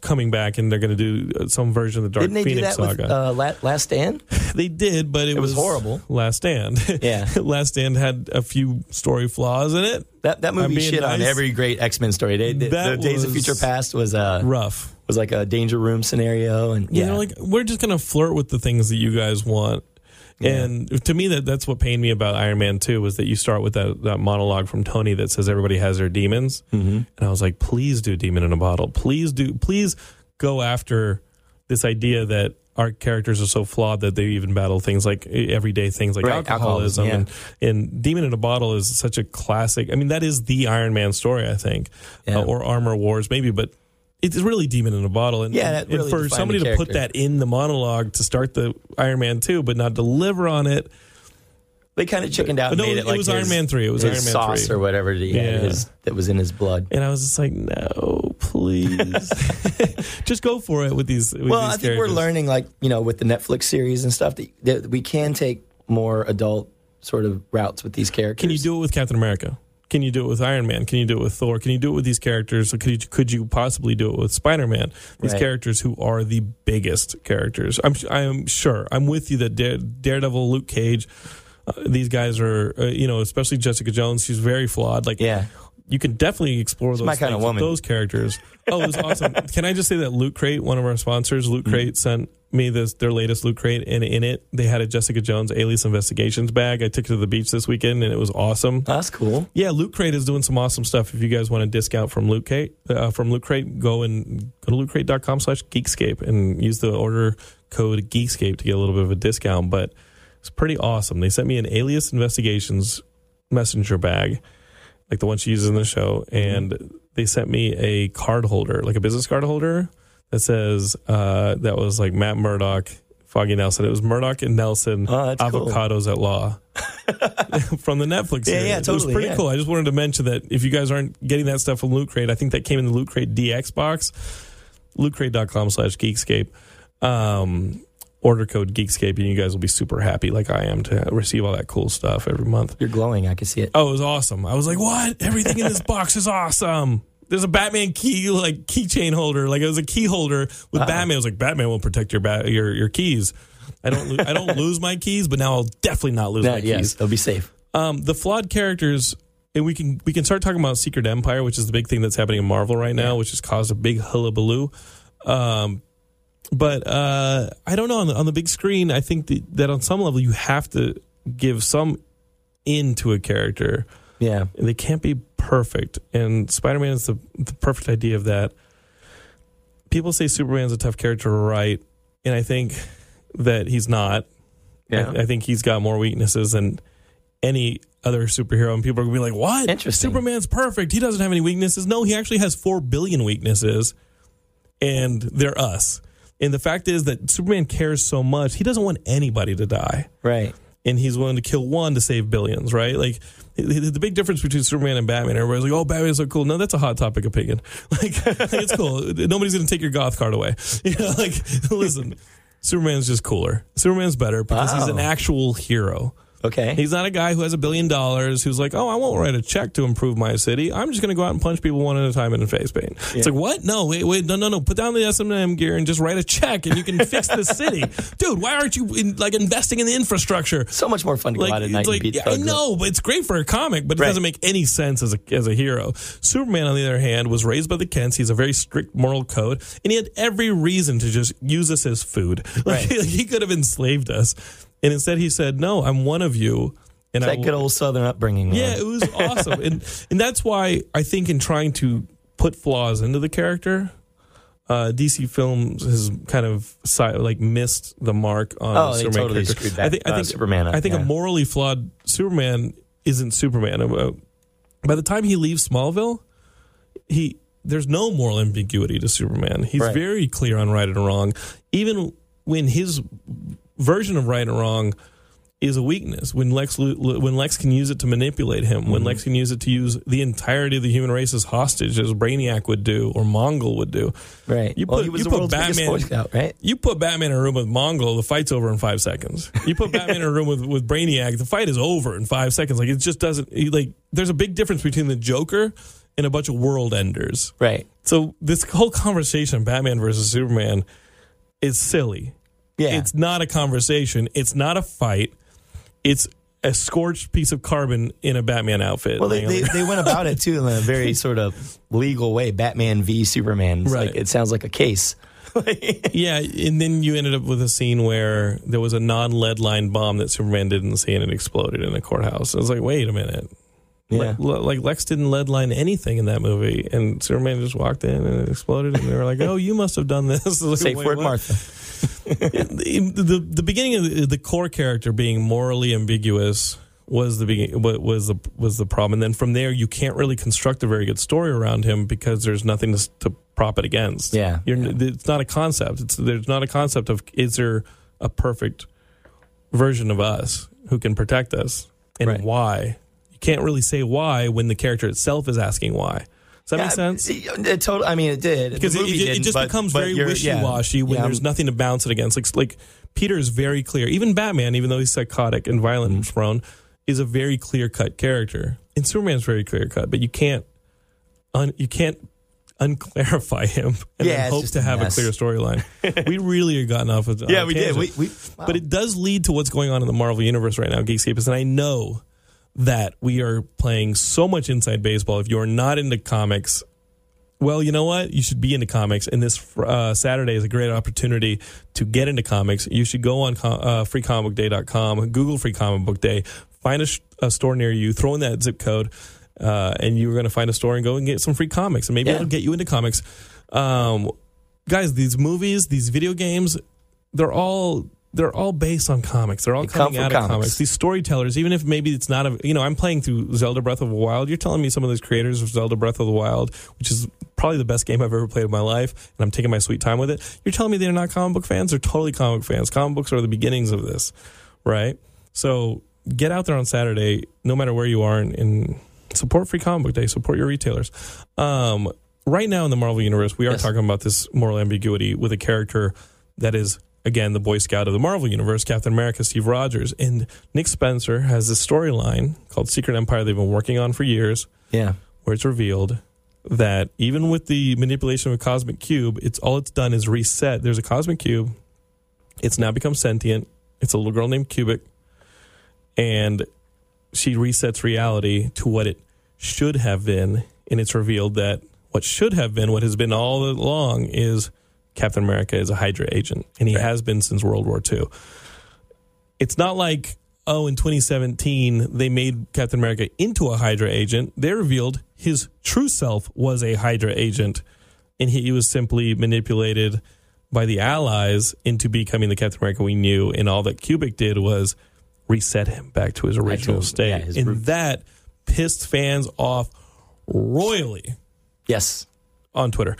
coming back, and they're going to do uh, some version of the Dark Didn't they Phoenix do that saga. with uh, La- Last Stand? they did, but it, was horrible. Last Stand. Yeah. Last Stand had a few story flaws in it. That that movie shit on every great X Men story. They, they- the Days of Future Past was uh Rough. was like a danger room scenario, and You yeah, know, like we're just gonna flirt with the things that you guys want. And to me, that that's what pained me about Iron Man Two was that you start with that, that monologue from Tony that says everybody has their demons, mm-hmm. and I was like, please do demon in a bottle, please do, please go after this idea that our characters are so flawed that they even battle things like everyday things like Right, alcoholism, alcoholism, and, and Demon in a Bottle is such a classic. I mean, that is the Iron Man story, I think, Yeah. uh, or Armor Wars, maybe, but. It's really Demon in a Bottle, and, Yeah, that and really for somebody to put that in the monologue to start the Iron Man two, but not deliver on it, They kind of chickened out No, made it it like was Iron Man 3. It was his Iron Man sauce 3. or whatever that, he had his, that was in his blood. and I was just like, no, please, just go for it with these. With Well, these I think characters. we're learning, like you know, with the Netflix series and stuff, that, that we can take more adult sort of routes with these characters. Can you do it with Captain America? Can you do it with Iron Man? Can you do it with Thor? Can you do it with these characters? Could you, could you possibly do it with Spider Man? These Right. characters who are the biggest characters. I'm I'm sure. I'm with you that Dare, Daredevil, Luke Cage, uh, these guys are uh, you know especially Jessica Jones. She's very flawed. Like Yeah. You can definitely explore those my kind of woman. those characters. Oh, it was awesome. Can I just say that Loot Crate, one of our sponsors, Loot Crate Mm-hmm. sent me this their latest Loot Crate, and in it they had a Jessica Jones Alias Investigations bag. I took it to the beach this weekend, and it was awesome. That's cool. Yeah, Loot Crate is doing some awesome stuff. If you guys want a discount from Loot Crate, uh, from Loot Crate, go and go to lootcrate.com slash geekscape and use the order code geekscape to get a little bit of a discount. But it's pretty awesome. They sent me an Alias Investigations messenger bag, like the one she uses in the show, and they sent me a card holder, like a business card holder that says uh, that was like Matt Murdock, Foggy Nelson. It was Murdock and Nelson, Oh, that's cool. avocados at law. from the Netflix Yeah, series. yeah, It was pretty yeah. cool. I just wanted to mention that if you guys aren't getting that stuff from Loot Crate, I think that came in the Loot Crate DX box. LootCrate.com slash Geekscape. Um, order code Geekscape, and you guys will be super happy, like I am, to receive all that cool stuff every month. You're glowing. I can see it. Oh, it was awesome. I was like, what? Everything in this box is awesome. There's a Batman key, like keychain holder. Like it was a key holder with Batman. I was like, Batman will protect your ba- your your keys. I don't lo- I don't lose my keys, but now I'll definitely not lose my That- keys. yes, they'll be safe. Um, the flawed characters, and we can we can start talking about Secret Empire, which is the big thing that's happening in Marvel right now, which has caused a big hullabaloo. Um, but uh, I don't know on the, on the big screen. I think that, that on some level you have to give some into a character. Yeah. They can't be perfect, and Spider Man is the the perfect idea of that. People say Superman's a tough character right? and I think that he's not. Yeah. I, I think he's got more weaknesses than any other superhero, and people are gonna be like, "What? Interesting. Superman's perfect. He doesn't have any weaknesses." No, he actually has four billion weaknesses, and they're us. And the fact is that Superman cares so much; he doesn't want anybody to die Right. and he's willing to kill one to save billions, right? Like the big difference between Superman and Batman. Everybody's like, "Oh, Batman's so cool." No, that's a hot topic opinion. Like, it's cool. Nobody's going to take your goth card away. You know, like, listen, Superman's just cooler. Superman's better because he's an oh. actual hero. Okay. He's not a guy who has a billion dollars who's like, oh, I won't write a check to improve my city. I'm just going to go out and punch people one at a time in the face paint. It's like, what? No, wait, wait, no, no, no. Put down the S&M gear and just write a check, and you can fix the city, dude. Why aren't you in, like investing in the infrastructure? so much more fun to go out at night like, yeah, I know, but it's great for a comic, but it Right. doesn't make any sense as a as a hero. Superman, on the other hand, was raised by the Kents. He's a very strict moral code, and he had every reason to just use us as food. Like, Right. he could have enslaved us, and instead he said, "No, I'm one of you." And I That will- good old Southern upbringing. man. yeah, it was awesome, and and that's why I think in trying to put flaws into the character, uh, DC Films has kind of like missed the mark on Oh, Superman totally character. that, I think, I uh, Superman up, I think yeah. a morally flawed Superman isn't Superman. Uh, By the time he leaves Smallville, he there's no moral ambiguity to Superman. He's Right. very clear on right and wrong, even when his version of right and wrong is a weakness. When Lex when Lex can use it to manipulate him, when Mm-hmm. Lex can use it to use the entirety of the human race as hostage, as Brainiac would do or Mongul would do. Right. You well, put- he was you put Batman- Scout, right? You put Batman in a room with Mongul, the fight's over in five seconds. You put Batman in a room with, with Brainiac, the fight is over in five seconds. Like it just doesn't like. There's a big difference between the Joker and a bunch of world enders. Right. So this whole conversation, Batman versus Superman, is silly. Yeah. It's not a conversation. It's not a fight. It's a scorched piece of carbon in a Batman outfit. well, they, they, they went about it too in a very sort of legal way. Batman v Superman. It's Right. like it sounds like a case. yeah, and then you ended up with a scene where there was a non-lead line bomb that Superman didn't see, and it exploded in a courthouse. I was like, wait a minute. Yeah. Le- like Lex didn't lead line anything in that movie, and Superman just walked in and it exploded, and they were like, "Oh, you must have done this." Like, Safe "Wait, word, what?" Martha. the, the beginning of the, the core character being morally ambiguous was the was the was the problem, and then from there you can't really construct a very good story around him because there's nothing to, to prop it against. Yeah. You're, it's not a concept. It's there's not a concept of is there a perfect version of us who can protect us and Right. why. You can't really say why when the character itself is asking why. Does that make sense? It, it totally. I mean, it did because it, it, it just but- becomes but very wishy yeah. washy when Yeah, there's nothing to bounce it against. Like, like Peter is very clear. Even Batman, even though he's psychotic and violent Mm-hmm. and prone, is a very clear cut character. And Superman's very clear cut, but you can't un, you can't unclarify him and Yeah, then hope to a have a clear storyline. we really have gotten off of on Yeah, we did. tangent. We, we, But it does lead to what's going on in the Marvel universe right now, Geekscapists. And I know that we are playing so much inside baseball. If you're not into comics, well, you know what? You should be into comics. And this uh, Saturday is a great opportunity to get into comics. You should go on co- uh, freecomicbookday.com, Google Free Comic Book Day, find a, sh- a store near you, throw in that zip code, uh, and you're going to find a store and go and get some free comics. And maybe Yeah. it'll get you into comics. Um, guys, these movies, these video games, they're all they're all based on comics. They're all They come coming from out of comics. comics. These storytellers, even if maybe it's not a you know, I'm playing through Zelda Breath of the Wild. You're telling me some of those creators of Zelda Breath of the Wild, which is probably the best game I've ever played in my life, and I'm taking my sweet time with it. You're telling me they're not comic book fans? They're totally comic fans. Comic books are the beginnings of this, right? So get out there on Saturday, no matter where you are, and, and support Free Comic Book Day. Support your retailers. Um, right now in the Marvel universe, we are Yes. talking about this moral ambiguity with a character that is again the Boy Scout of the Marvel universe, Captain America, Steve Rogers, and Nick Spencer has this storyline called Secret Empire they've been working on for years, yeah. where it's revealed that even with the manipulation of a cosmic cube, it's all it's done is reset. There's a cosmic cube. It's now become sentient. It's a little girl named Kobik, and she resets reality to what it should have been. And it's revealed that what should have been, what has been all along, is Captain America is a Hydra agent, and he Right. has been since World War II. It's not like, oh, in 2017, they made Captain America into a Hydra agent. They revealed his true self was a Hydra agent, and he, he was simply manipulated by the Allies into becoming the Captain America we knew. And all that Kobik did was reset him back to his original state. yeah, his and root- that pissed fans off royally Yes. On Twitter.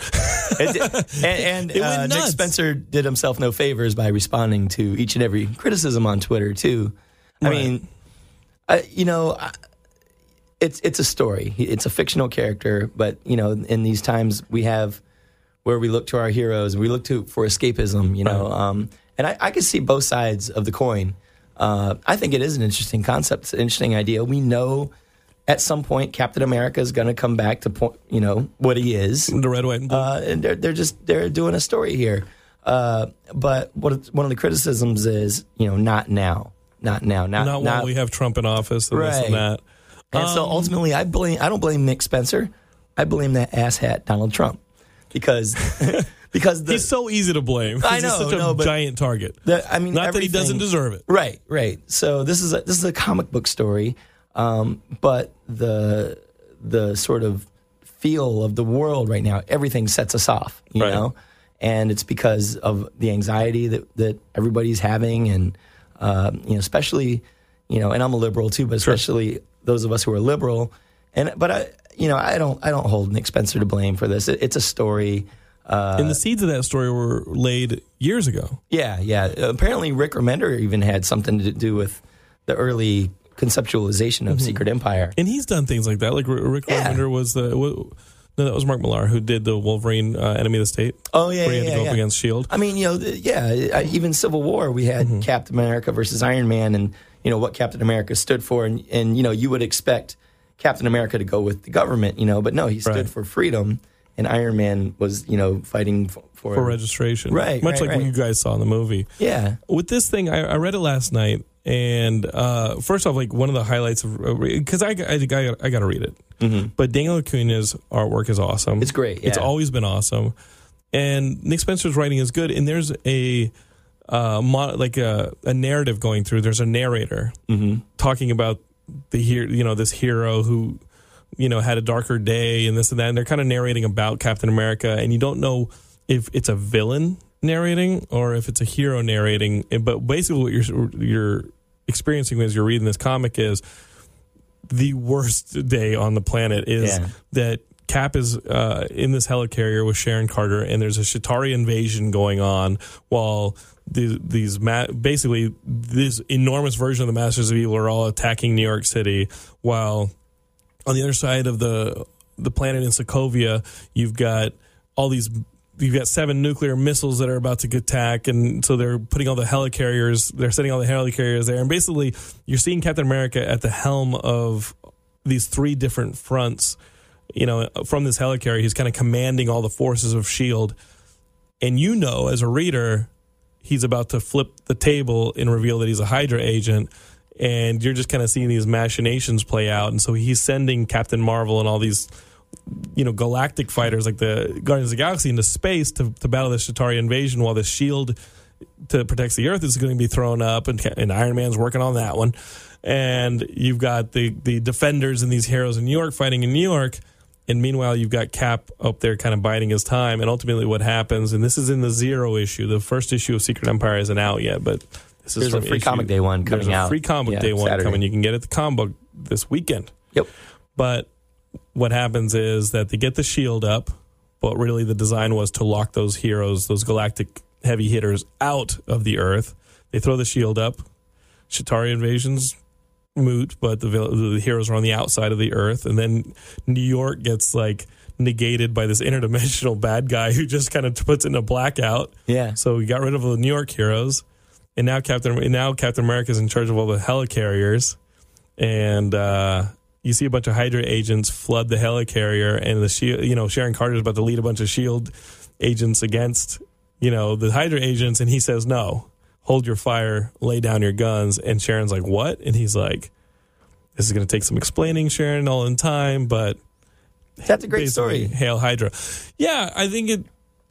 It and and uh, Nick. Spencer did himself no favors by responding to each and every criticism on Twitter too. I mean, I, you know, I, it's it's a story. It's a fictional character, but you know, in these times we have where we look to our heroes, we look to for escapism. You know, um, and I, I can see both sides of the coin. Uh, I think it is an interesting concept. It's an interesting idea. We know at some point Captain America is going to come back to point, you know, what he is the red, white, and blue. uh, and they're they're just they're doing a story here. Uh, but what one of the criticisms is, you know, not now, not now, not not, not. while we have Trump in office and this Right. and that. and so Um, ultimately, I blame I don't blame Nick Spencer, I blame that asshat Donald Trump because because the, He's so easy to blame. I He's know, such a no, giant target. the- I mean, Not that he doesn't deserve it. Right, right. So this is a this is a comic book story, um, but the the sort of feel of the world right now, everything sets us off, you Right. know, and it's because of the anxiety that that everybody's having, and um, you know, especially you know, and I'm a liberal too, but especially those of us who are liberal, and but I, you know, I don't I don't hold Nick Spencer to blame for this. It, it's a story. Uh, and the seeds of that story were laid years ago. yeah, yeah. Apparently, Rick Remender even had something to do with the early conceptualization of Secret Empire. And he's done things like that. Like Rick Yeah. Remender was the. No, that was Mark Millar who did the Wolverine uh, Enemy of the State. Oh yeah, where he yeah, had to go yeah. up against Shield. I mean, you know, yeah. Even Civil War, we had Mm-hmm. Captain America versus Iron Man, and you know what Captain America stood for, and and you know you would expect Captain America to go with the government, you know, but no, he stood Right. for freedom, and Iron Man was you know fighting f- for, for registration. Right, Much right, like what you guys saw in the movie. Yeah, With this thing, I, I read it last night. And uh, first off, like one of the highlights of because I, I, I, got- I got to read it, but Daniel Acuna's artwork is awesome. Mm-hmm. It's great, It's always been awesome, and Nick Spencer's writing is good. And there's a uh, like a, a narrative going through. There's a narrator Mm-hmm. talking about the here, you know, this hero who you know had a darker day and this and that. And they're kind of narrating about Captain America, and you don't know if it's a villain narrating or if it's a hero narrating. But basically, what you're you're experiencing as you're reading this comic is the worst day on the planet is Yeah. that Cap is uh, in this helicarrier with Sharon Carter, and there's a Chitauri invasion going on while the, these ma- basically this enormous version of the Masters of Evil are all attacking New York City, while on the other side of the the planet in Sokovia, you've got all these. You've got seven nuclear missiles that are about to attack, and so they're putting all the helicarriers. They're sending all the helicarriers there, and basically, you're seeing Captain America at the helm of these three different fronts. You know, from this helicarrier, he's kind of commanding all the forces of Shield, and you know, as a reader, he's about to flip the table and reveal that he's a Hydra agent. And you're just kind of seeing these machinations play out. And so he's sending Captain Marvel and all these, you know, galactic fighters like the Guardians of the Galaxy into space to, to battle the Chitauri invasion while the shield to protect the Earth is going to be thrown up. And, and Iron Man's working on that one. And you've got the, the defenders and these heroes in New York fighting in New York. And meanwhile, you've got Cap up there kind of biding his time. And ultimately, what happens, and this is in the Zero issue, the first issue of Secret Empire isn't out yet, but this is There's a free issue- comic day one there's coming a out. free comic Yeah, day one Saturday. coming. You can get it at the comic book this weekend. Yep. But what happens is that they get the shield up, but really the design was to lock those heroes, those galactic heavy hitters, out of the Earth. They throw the shield up. Chitauri invasions moot, but the, the heroes are on the outside of the Earth, and then New York gets like negated by this interdimensional bad guy who just kind of puts in a blackout. Yeah. So we got rid of the New York heroes, and now Captain and now Captain America is in charge of all the helicarriers, and uh, you see a bunch of Hydra agents flood the helicarrier, and the shield. You know, Sharon Carter is about to lead a bunch of Shield agents against you know the Hydra agents, and he says no. Hold your fire, lay down your guns. And Sharon's like, What? And he's like, This is going to take some explaining, Sharon, all in time, but That's a great story. Hail Hydra. Yeah, I think it,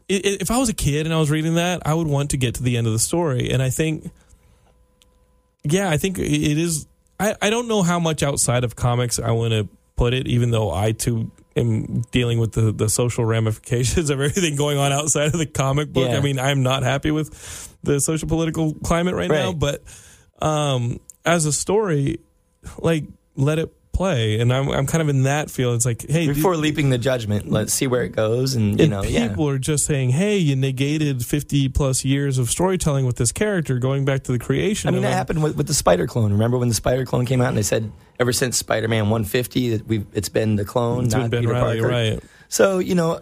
it, it- If I was a kid and I was reading that, I would want to get to the end of the story. And I think, yeah, I think it is. I, I don't know how much outside of comics I want to put it, even though I too am dealing with the, the social ramifications of everything going on outside of the comic book. Yeah. I mean, I'm not happy with the social political climate right, now, but um, as a story, like let it play. And I'm, I'm kind of in that field. It's like, hey, dude, Before leaping the judgment, let's see where it goes, and you and know, yeah. people are just saying, "Hey, you negated fifty plus years of storytelling with this character, going back to the creation." I mean, that him." happened with, with the Spider clone. Remember when the Spider clone came out and they said ever since Spider Man 150 that we've it's been the clone, It's not Ben Peter Reilly, Parker. right? So you know,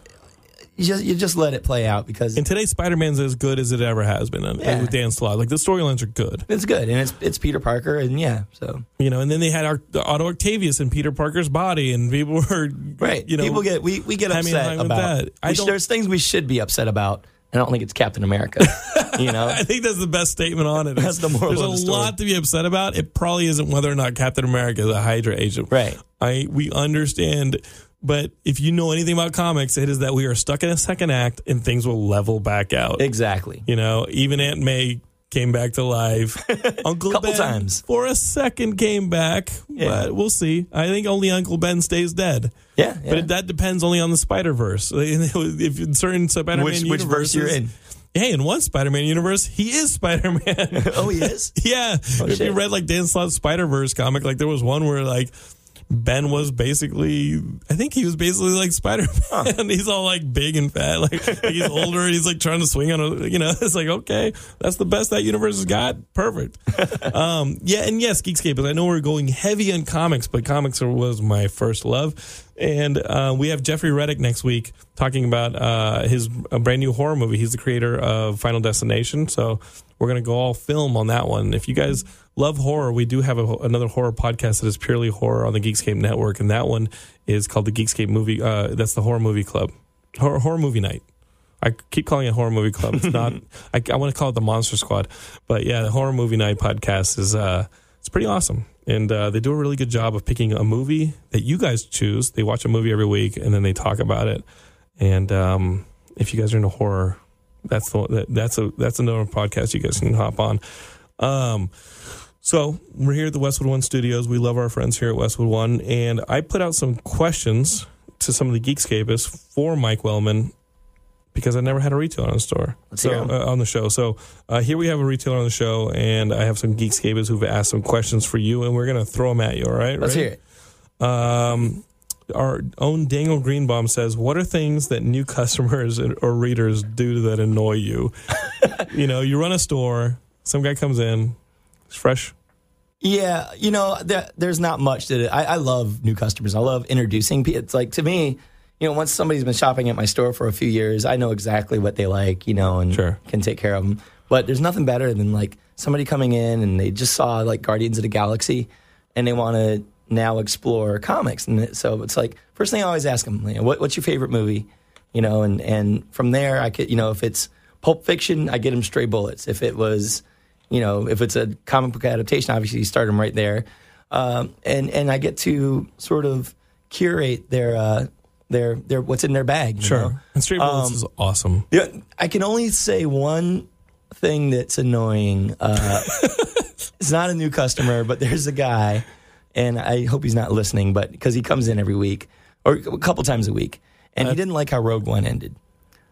you just you just let it play out because And today's Spider-Man's as good as it ever has been uh, Yeah. with Dan Slott. Like the storylines are good, it's good and it's it's Peter Parker and yeah, so you know. And then they had our Otto Octavius in Peter Parker's body, and people were right. You know, people get we we get and upset hawing with about. that. I we there's things we should be upset about. I don't think it's Captain America. you know, I think that's the best statement on it. That's the moral There's of a the story. lot to be upset about. It probably isn't whether or not Captain America is a Hydra agent. Right. I we understand, but if you know anything about comics, it is that we are stuck in a second act and things will level back out. exactly. You know, even Aunt May came back to life. Uncle Couple Ben times. for a second came back, Yeah. but we'll see. I think only Uncle Ben stays dead. Yeah, yeah. But it, that depends only on the Spider Verse. If in certain Spider-Man which which verse you're in? Hey, in one Spider-Man universe, he is Spider-Man. Oh, he is. yeah. Oh, if you read like Dan Slott's Spider Verse comic, like there was one where like Ben was basically, I think he was basically like Spider Man. he's all like big and fat, like, like he's older and he's like trying to swing on a, you know, it's like okay, that's the best that universe has got. Perfect. um, yeah, and yes, Geekscape. I know we're going heavy on comics, but comics was my first love. And uh, we have Jeffrey Reddick next week talking about uh, his brand new horror movie. He's the creator of Final Destination, so we're going to go all film on that one. If you guys love horror, we do have a, another horror podcast that is purely horror on the Geekscape network, and that one is called the Geekscape Movie. Uh, that's the Horror Movie Club, horror, horror movie night. I keep calling it horror movie club. It's not. I, I want to call it the Monster Squad, but yeah, the horror movie night podcast is uh, it's pretty awesome, and uh, they do a really good job of picking a movie that you guys choose. They watch a movie every week, and then they talk about it. And um, if you guys are into horror, that's the that, that's a that's another podcast you guys can hop on. Um, so we're here at the Westwood One Studios. We love our friends here at Westwood One, and I put out some questions to some of the Geekscapists for Mike Wellman because I never had a retailer on the store. Let's so uh, on the show. So uh, here we have a retailer on the show, and I have some Geekscapists who've asked some questions for you, and we're gonna throw them at you. All right? Let's Ready? hear it. Um, our own Daniel Greenbaum says, "What are things that new customers or readers do that annoy you? you know, you run a store, some guy comes in, it's fresh. Yeah, you know, there, there's not much that I, I love new customers. I love introducing people. It's like to me, you know, once somebody's been shopping at my store for a few years, I know exactly what they like, you know, and Sure. can take care of them. But there's nothing better than like somebody coming in and they just saw like Guardians of the Galaxy, and they want to now explore comics. And so it's like first thing I always ask them, you know, what, what's your favorite movie? You know, and and from there I could, you know, if it's Pulp Fiction, I get them stray bullets. If it was you know, if it's a comic book adaptation, obviously you start them right there, um, and and I get to sort of curate their uh, their their what's in their bag. you know? And bullets Um, is awesome. Yeah, I can only say one thing that's annoying. Uh, it's not a new customer, but there's a guy, and I hope he's not listening, but because he comes in every week or a couple times a week, and he didn't like how Rogue One ended,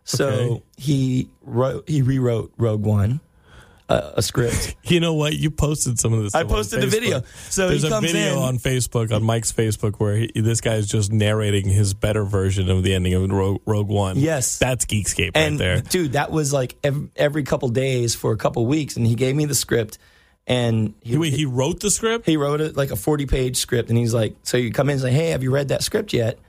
so Okay. he wrote he rewrote Rogue One, uh, a script. You know what? You posted some of this. I posted the Facebook. video. So there's he a video in- on Facebook on Mike's Facebook where he, this guy is just narrating his better version of the ending of Rogue, Rogue One. Yes. that's Geekscape and right there. dude, that was like every, every couple days for a couple weeks, and he gave me the script, and he, Wait, he wrote the script. he wrote it like a 40 page script and he's like so you come in and say hey have you read that script yet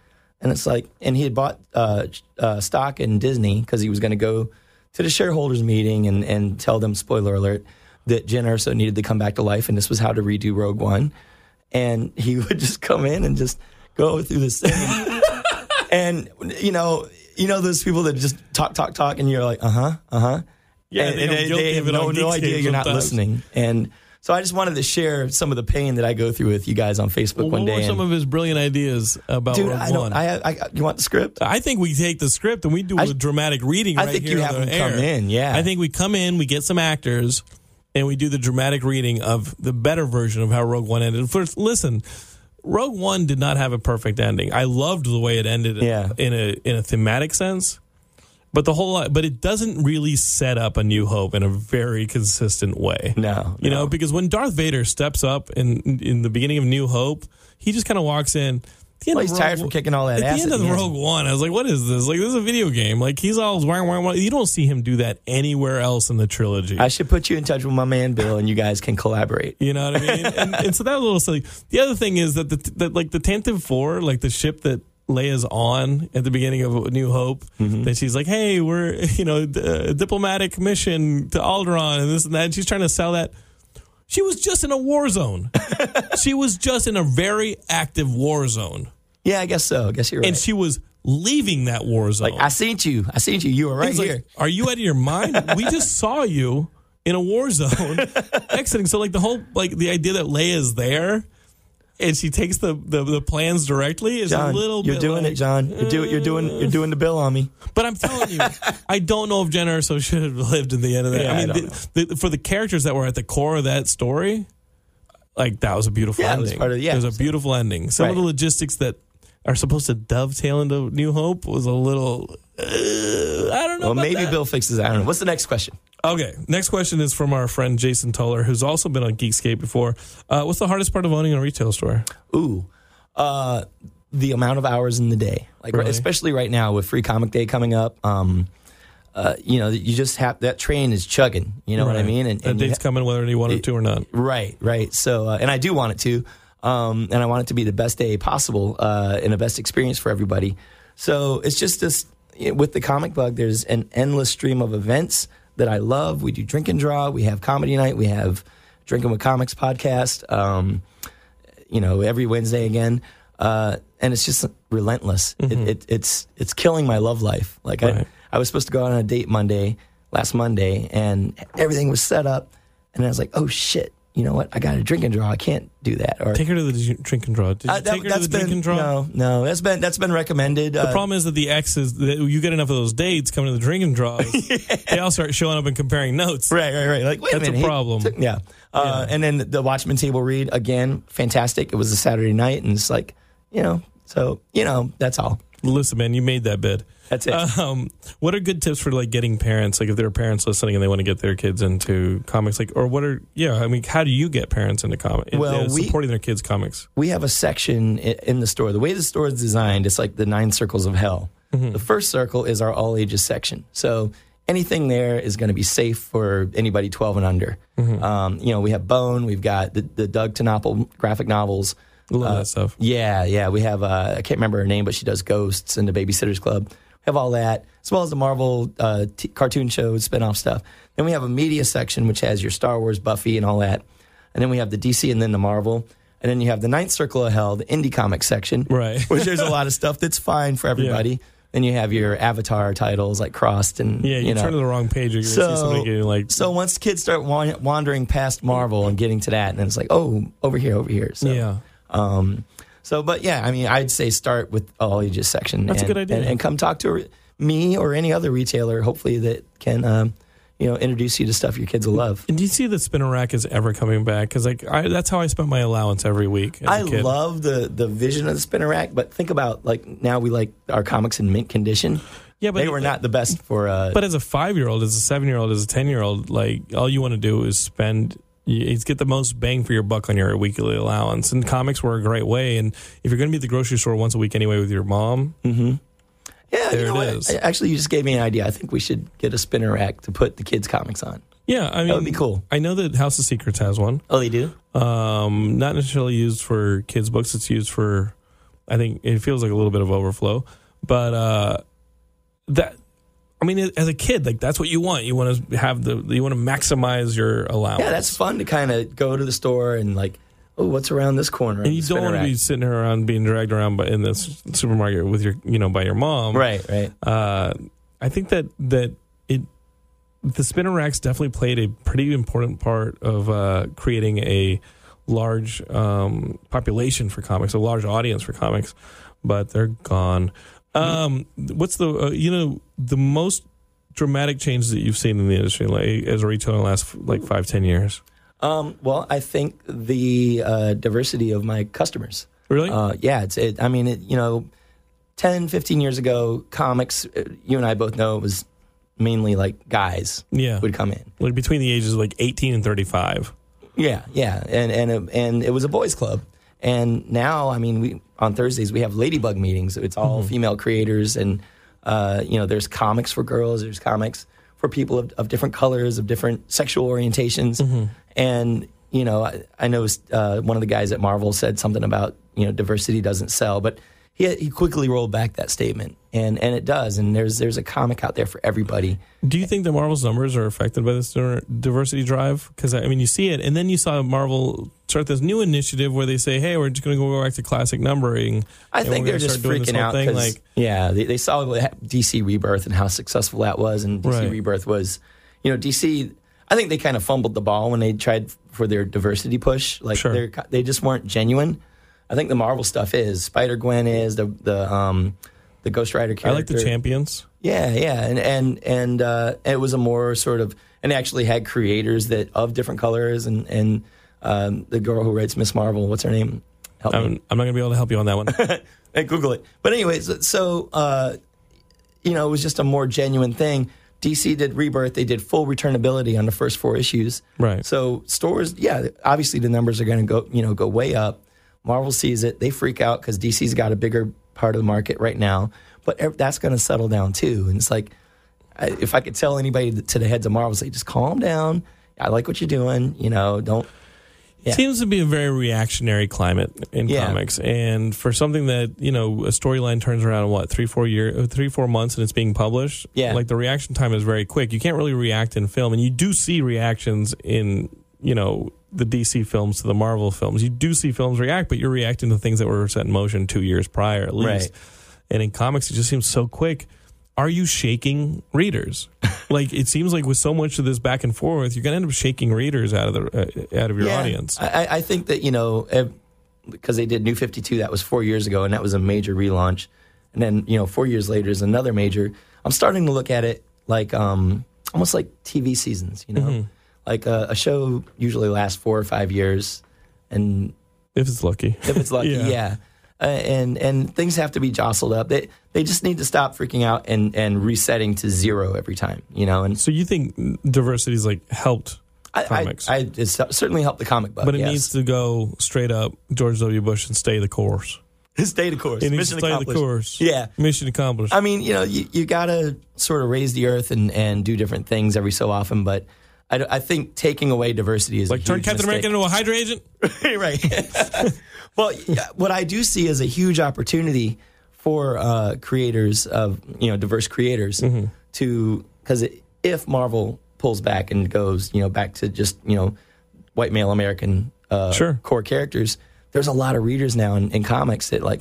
and it's like and he had bought uh, uh, stock in disney because he was going to go to the shareholders meeting and, and tell them spoiler alert that jyn erso needed to come back to life and this was how to redo rogue one. And he would just come in and just go through this thing. And you know you know those people that just talk talk talk and you're like uh-huh uh-huh. Yeah, and, they and they, they have no, no idea you're not listening. And so I just wanted to share some of the pain that I go through with you guys on Facebook what one day. were some of his brilliant ideas about dude, Rogue I One? I, I, you want the script? I think we take the script and we do a I- dramatic reading I right think here you have the them come in, yeah. I think we come in, we get some actors, and we do the dramatic reading of the better version of how Rogue One ended. First, listen, Rogue One did not have a perfect ending. I loved the way it ended Yeah. in a in a thematic sense. But the whole but it doesn't really set up a new hope in a very consistent way. No, You no. know, because when Darth Vader steps up in in the beginning of New Hope, he just kind of walks in. Well, he's tired from kicking all that At ass the end of the. Rogue One, I was like, "What is this? Like, this is a video game. Like, he's all wah, wah. You don't see him do that anywhere else in the trilogy. I should put you in touch with my man Bill, and you guys can collaborate. You know what I mean? and, and so that was a little silly. The other thing is that the that like the Tantive Four, like the ship that Leia's on at the beginning of New Hope, Mm-hmm. that she's like, "Hey, we're you know d- uh, diplomatic mission to Alderaan and this and that." And she's trying to sell that. She was just in a war zone. she was just in a very active war zone, Yeah, I guess so. I guess you're right. and she was leaving that war zone. like I seen you. I seen you. You were right He's like, here. Are you out of your mind? we just saw you in a war zone exiting. So like the whole like the idea that Leia's there and she takes the the, the plans directly is John, a little you're doing like- it, John. You're doing. You're doing. You're doing the bill on me. But I'm telling you, I don't know if Jyn Erso should have lived in the end of that. Yeah, I I mean, don't the, the, for the characters that were at the core of that story, like that was a beautiful Yeah, it ending. was part of- yeah. it was a beautiful ending. Some of the logistics that are supposed to dovetail into New Hope was a little. Uh, I don't know. Well, maybe that. Bill fixes that. I don't know. What's the next question? Okay, next question is from our friend Jason Tuller, who's also been on Geekscape before. Uh, what's the hardest part of owning a retail store? Ooh, uh, the amount of hours in the day, like Really? especially right now with Free Comic Day coming up. Um, uh, you know, you just have that train is chugging. You know what I mean? And, that and you date's ha- coming whether you want it to or not. Right, right. So, uh, and I do want it to, um, and I want it to be the best day possible uh, and the best experience for everybody. So it's just this with the comic bug. There's an endless stream of events that I love. We do drink and draw. We have comedy night. We have drinking with comics podcast. Um, you know, every Wednesday again. Uh, and it's just relentless. It, it, it's it's killing my love life. Like Mm-hmm. Right. I, I was supposed to go out on a date Monday, last Monday, and everything was set up, and I was like, oh shit, you know what? I got a drink and draw. I can't do that. Or Take her to the drink and draw. Did you Uh, that, take her to the drink been and draw? no, no. That's been that's been recommended. The uh, problem is that the X is that you get enough of those dates coming to the drink and draws. They all start showing up and comparing notes. Right, right, right. Like, wait That's a a minute. he problem. took- yeah. Uh, And then the Watchmen table read again, fantastic. It was a Saturday night, and it's like, you know, so you know, that's all. Listen, man, you made that bid. That's it. Um, what are good tips for like getting parents? Like if there are parents listening and they want to get their kids into comics, like or what are yeah? I mean, how do you get parents into comics? Well, we- supporting their kids' comics. we have a section in the store. The way the store is designed, it's like the nine circles of hell. The first circle is our all ages section. So anything there is going to be safe for anybody 12 and under. Um, you know, we have Bone, we've got the, the Doug TenNapel graphic novels. Love Uh, that stuff. Yeah, yeah. We have, uh, I can't remember her name, but she does Ghosts and the Babysitters Club. Have all that, as well as the Marvel uh, t- cartoon shows, spin off stuff. Then we have a media section, which has your Star Wars, Buffy, and all that. And then we have the DC and then the Marvel. And then you have the Ninth Circle of Hell, the indie comic section, Right. which there's a lot of stuff that's fine for everybody. Then you have your Avatar titles like Crossed and Yeah, you, you know. turn to the wrong page, you're see somebody getting like so once kids start wa- wandering past Marvel and getting to that, and then it's like, oh, over here, over here. So, yeah. um, so, but yeah, I mean, I'd say start with all ages section. That's a good idea. And, and come talk to me or any other retailer, hopefully that can, um, you know, introduce you to stuff your kids will love. And do you see that spinner rack is ever coming back? Because like I, that's how I spent my allowance every week. As I a kid. love the the vision of the spinner rack, but think about like now we like our comics in mint condition. Yeah, but they were not the best for. Uh, But as a five year old, as a seven year old, as a ten year old, like all you want to do is spend. Is get the most bang for your buck on your weekly allowance, and comics were a great way. And if you're going to be at the grocery store once a week anyway with your mom, yeah, there you know it is. Actually, you just gave me an idea. I think we should get a spinner rack to put the kids' comics on. yeah, I mean would be cool. I know that House of Secrets has one. Oh, they do. Um, not necessarily used for kids' books. It's used for, I think it feels like a little bit of overflow. But uh, that, I mean, as a kid, like that's what you want. You want to have the, you want to maximize your allowance. Yeah, that's fun to kind of go to the store and like, oh, what's around this corner? And you don't want to be sitting around being dragged around by, in this supermarket with your, you know, by your mom. right, right. Uh, I think that that it the spinner racks definitely played a pretty important part of uh, creating a large um, population for comics, a large audience for comics, but they're gone. Um, what's the uh, you know the most dramatic changes that you've seen in the industry like as a retailer in the last like five ten years? Um, well, I think the uh, diversity of my customers. Really? Uh, yeah, it's. It, I mean, it, you know, 10, 15 years ago, comics. uh, You and I both know it was mainly like guys yeah, would come in. like between the ages of like eighteen and thirty five. Yeah, yeah, and and it, and it was a boys' club. And now, I mean, we on Thursdays we have Ladybug meetings. It's all female creators, and uh, you know, there's comics for girls. There's comics for people of, of different colors, of different sexual orientations. And you know, I, I know uh, one of the guys at Marvel said something about you know diversity doesn't sell, but he he quickly rolled back that statement, and and it does. And there's there's a comic out there for everybody. Do you think that Marvel's numbers are affected by this diversity drive? Because I mean, you see it, and then you saw Marvel start this new initiative where they say, "Hey, we're just going to go back to classic numbering." I think they're just freaking out thing, like, yeah, they, they saw DC Rebirth and how successful that was, and DC Right. Rebirth was, you know, DC. I think they kind of fumbled the ball when they tried for their diversity push. Like Sure. they just weren't genuine. I think the Marvel stuff is Spider Gwen is the the um the Ghost Rider character. I like the champions. Yeah, yeah, and and and uh, it was a more sort of, and actually had creators that of different colors, and and um, the girl who writes Miss Marvel, what's her name? Help. I'm, I'm not going to be able to help you on that one. Hey, Google it. But anyways, so uh, you know, it was just a more genuine thing. DC did Rebirth; they did full returnability on the first four issues. Right. So stores, yeah, obviously the numbers are going to go, you know, go way up. Marvel sees it; they freak out because DC's got a bigger part of the market right now. But that's going to settle down too. And it's like, if I could tell anybody to the heads of Marvel, say, just calm down. I like what you're doing. You know, don't. Yeah. Seems to be a very reactionary climate in Yeah. comics, and for something that you know a storyline turns around in what three, four year, uh, three, four months, and it's being published. Yeah. like the reaction time is very quick. You can't really react in film, and you do see reactions in you know the DC films to the Marvel films. You do see films react, but you're reacting to things that were set in motion two years prior at least. Right. And in comics, it just seems so quick. Are you shaking readers? like it seems like with so much of this back and forth, you're going to end up shaking readers out of the uh, out of your Yeah. audience. I, I- think that you know because they did New Fifty Two, that was four years ago, and that was a major relaunch. And then you know four years later is another major. I'm starting to look at it like um, almost like TV seasons. You know, Mm-hmm. Like a, a show usually lasts four or five years, and if it's lucky. if it's lucky, Yeah. yeah. uh, and and things have to be jostled up. They they just need to stop freaking out and and resetting to zero every time. You know, and So you think diversity's like helped I, comics, I, I it's certainly helped the comic book, but it yes. needs to go straight up George W. Bush and stay the course. stay the course. It needs Mission to stay the accomplished. course. Yeah. mission accomplished. I mean, you know, you, you got to sort of raise the earth and, and do different things every so often, but I, I think taking away diversity is like turn Captain America into a Hydra agent. right. well, what I do see is a huge opportunity for uh, creators of you know diverse creators Mm-hmm. to because if Marvel pulls back and goes you know back to just you know white male American uh, Sure. core characters, there's a lot of readers now in, in comics that like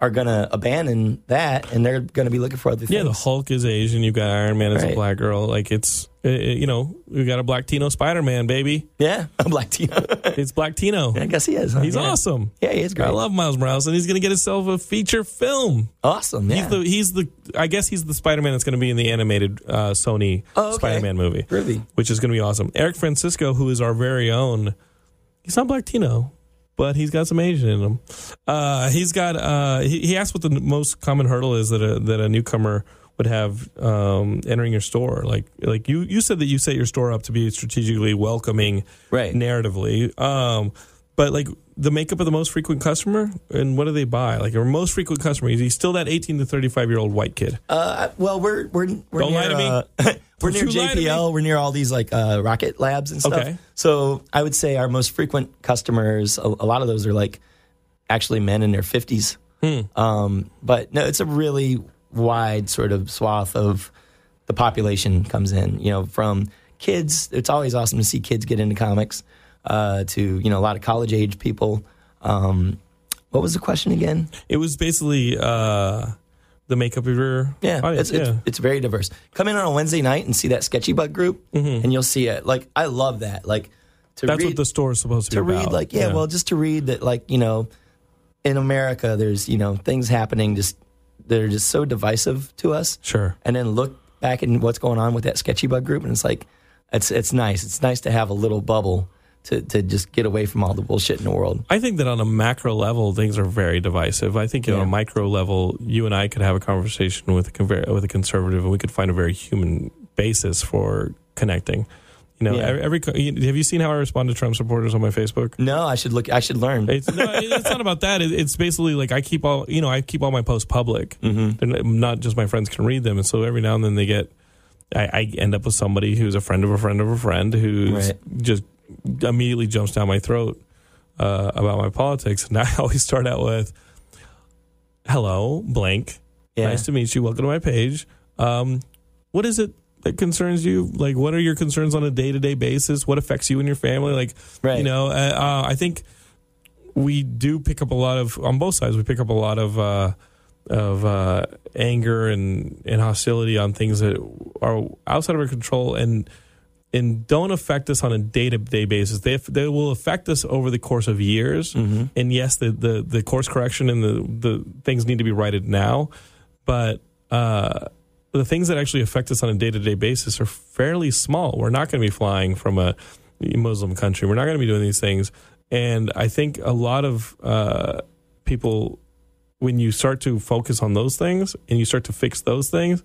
are gonna abandon that and they're gonna be looking for other things. Yeah, the Hulk is Asian. You've got Iron Man as a black girl. Like it's, uh, you know, we got a black Tino Spider Man, baby. yeah, I'm Black Tino. It's Black Tino. I guess he is. Huh? He's yeah. awesome. Yeah, he is great. I love Miles Morales, and he's going to get himself a feature film. Awesome. Yeah. He's the he's the I guess he's the Spider Man that's going to be in the animated uh, Sony Oh, okay. Spider Man movie, which is going to be awesome. Eric Francisco, who is our very own, he's not Black Tino, but he's got some Asian in him. Uh, he's got uh, he, he asked what the most common hurdle is that a that a newcomer would have um, entering your store. Like like you you said that you set your store up to be strategically welcoming, Right. narratively. Um, but like the makeup of the most frequent customer and what do they buy? Like your most frequent customer is he still that 18 to 35 year old white kid? Uh, well, we're we're we're Don't near, lie to me. Uh, we're near you lie to me. JPL. We're near all these like uh, rocket labs and stuff. Okay. So I would say our most frequent customers, a, a lot of those are like actually men in their fifties. Hmm. Um, but no, it's a really wide sort of swath of the population comes in. You know, from kids. It's always awesome to see kids get into comics. Uh, to you know, a lot of college age people. Um, what was the question again? It was basically uh, the makeup of your Yeah, audience. it's, yeah. it's it's very diverse. Come in on a Wednesday night and see that sketchy bug group, and you'll see it. Like I love that. Like to Mm-hmm. That's read, what the store is supposed to, to be To read. about. Like yeah, well, just to read that. Like you know, in America, there's you know things happening just that are just so divisive to us. sure. And then look back at what's going on with that sketchy bug group, and it's like it's it's nice. It's nice to have a little bubble to to just get away from all the bullshit in the world. I think that on a macro level, things are very divisive. I think on a micro level, you and I could have a conversation with a conver- with a conservative, and we could find a very human basis for connecting. You know, Yeah. every, every have you seen how I respond to Trump supporters on my Facebook? No, I should look. I should learn. It's no, it's not about that. It, it's basically like I keep all you know. I keep all my posts public. Mm-hmm. Not just my friends can read them, and so every now and then they get. I, I end up with somebody who's a friend of a friend of a friend who Right. just immediately jumps down my throat uh, about my politics, and I always start out with, "Hello, blank. Yeah. Nice to meet you. Welcome to my page. Um, what is it?" That concerns you, like what are your concerns on a day to day basis? What affects you and your family? Like, Right. you know, uh, uh, I think we do pick up a lot of on both sides. We pick up a lot of uh, of uh, anger and, and hostility on things that are outside of our control and and don't affect us on a day to day basis. They they will affect us over the course of years. And yes, the, the the course correction and the the things need to be righted now, but. Uh, the things that actually affect us on a day to day basis are fairly small. We're not going to be flying from a Muslim country. We're not going to be doing these things. And I think a lot of uh, people, when you start to focus on those things and you start to fix those things,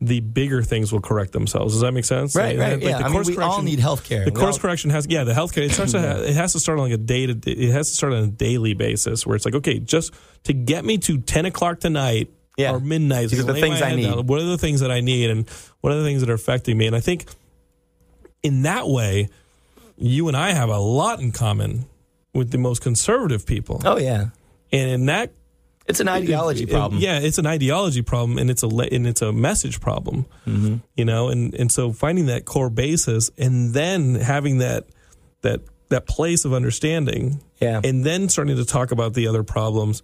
the bigger things will correct themselves. Does that make sense? Right, Like, right. like yeah. the I mean, course we all correction- need health care. the course correction has yeah the healthcare it starts to it has to start on like a day to it has to start on a daily basis where it's like okay just to get me to 10 o'clock tonight Yeah. or midnight These are the things I need. down. what are the things that I need and what are the things that are affecting me and I think in that way you and I have a lot in common with the most conservative people Oh yeah, and in that it's an ideology it- problem. Yeah, it's an ideology problem, and it's a and it's a message problem. Mm-hmm. You know, and and so finding that core basis, and then having that that that place of understanding, Yeah. and then starting to talk about the other problems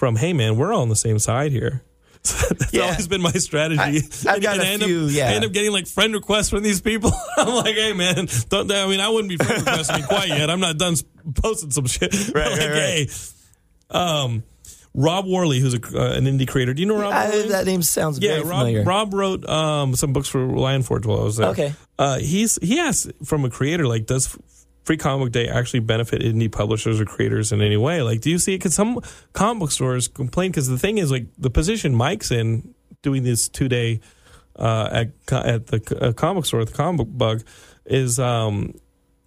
from, hey man, we're all on the same side here. So that's Yeah. always been my strategy. I- I've And- got and a I end few, Up, yeah. I end up getting like friend requests from these people. I'm like, hey man, don't. I mean, I wouldn't be friend requesting quite yet. I'm not done posting some shit. Right, like, right, right. hey, um, Rob Worley, who's a, uh, an indie creator. Do you know Rob I, that name sounds yeah, Rob, familiar. Rob wrote um, some books for Lion Forge while I was there. Okay. Uh, he's he asked from a creator like, does Free Comic Book Day actually benefit indie publishers or creators in any way? Like, do you see it? Because some comic book stores complain because the thing is, like, the position Mike's in doing this two day uh, at at the uh, comic store, at the comic book bug, is um,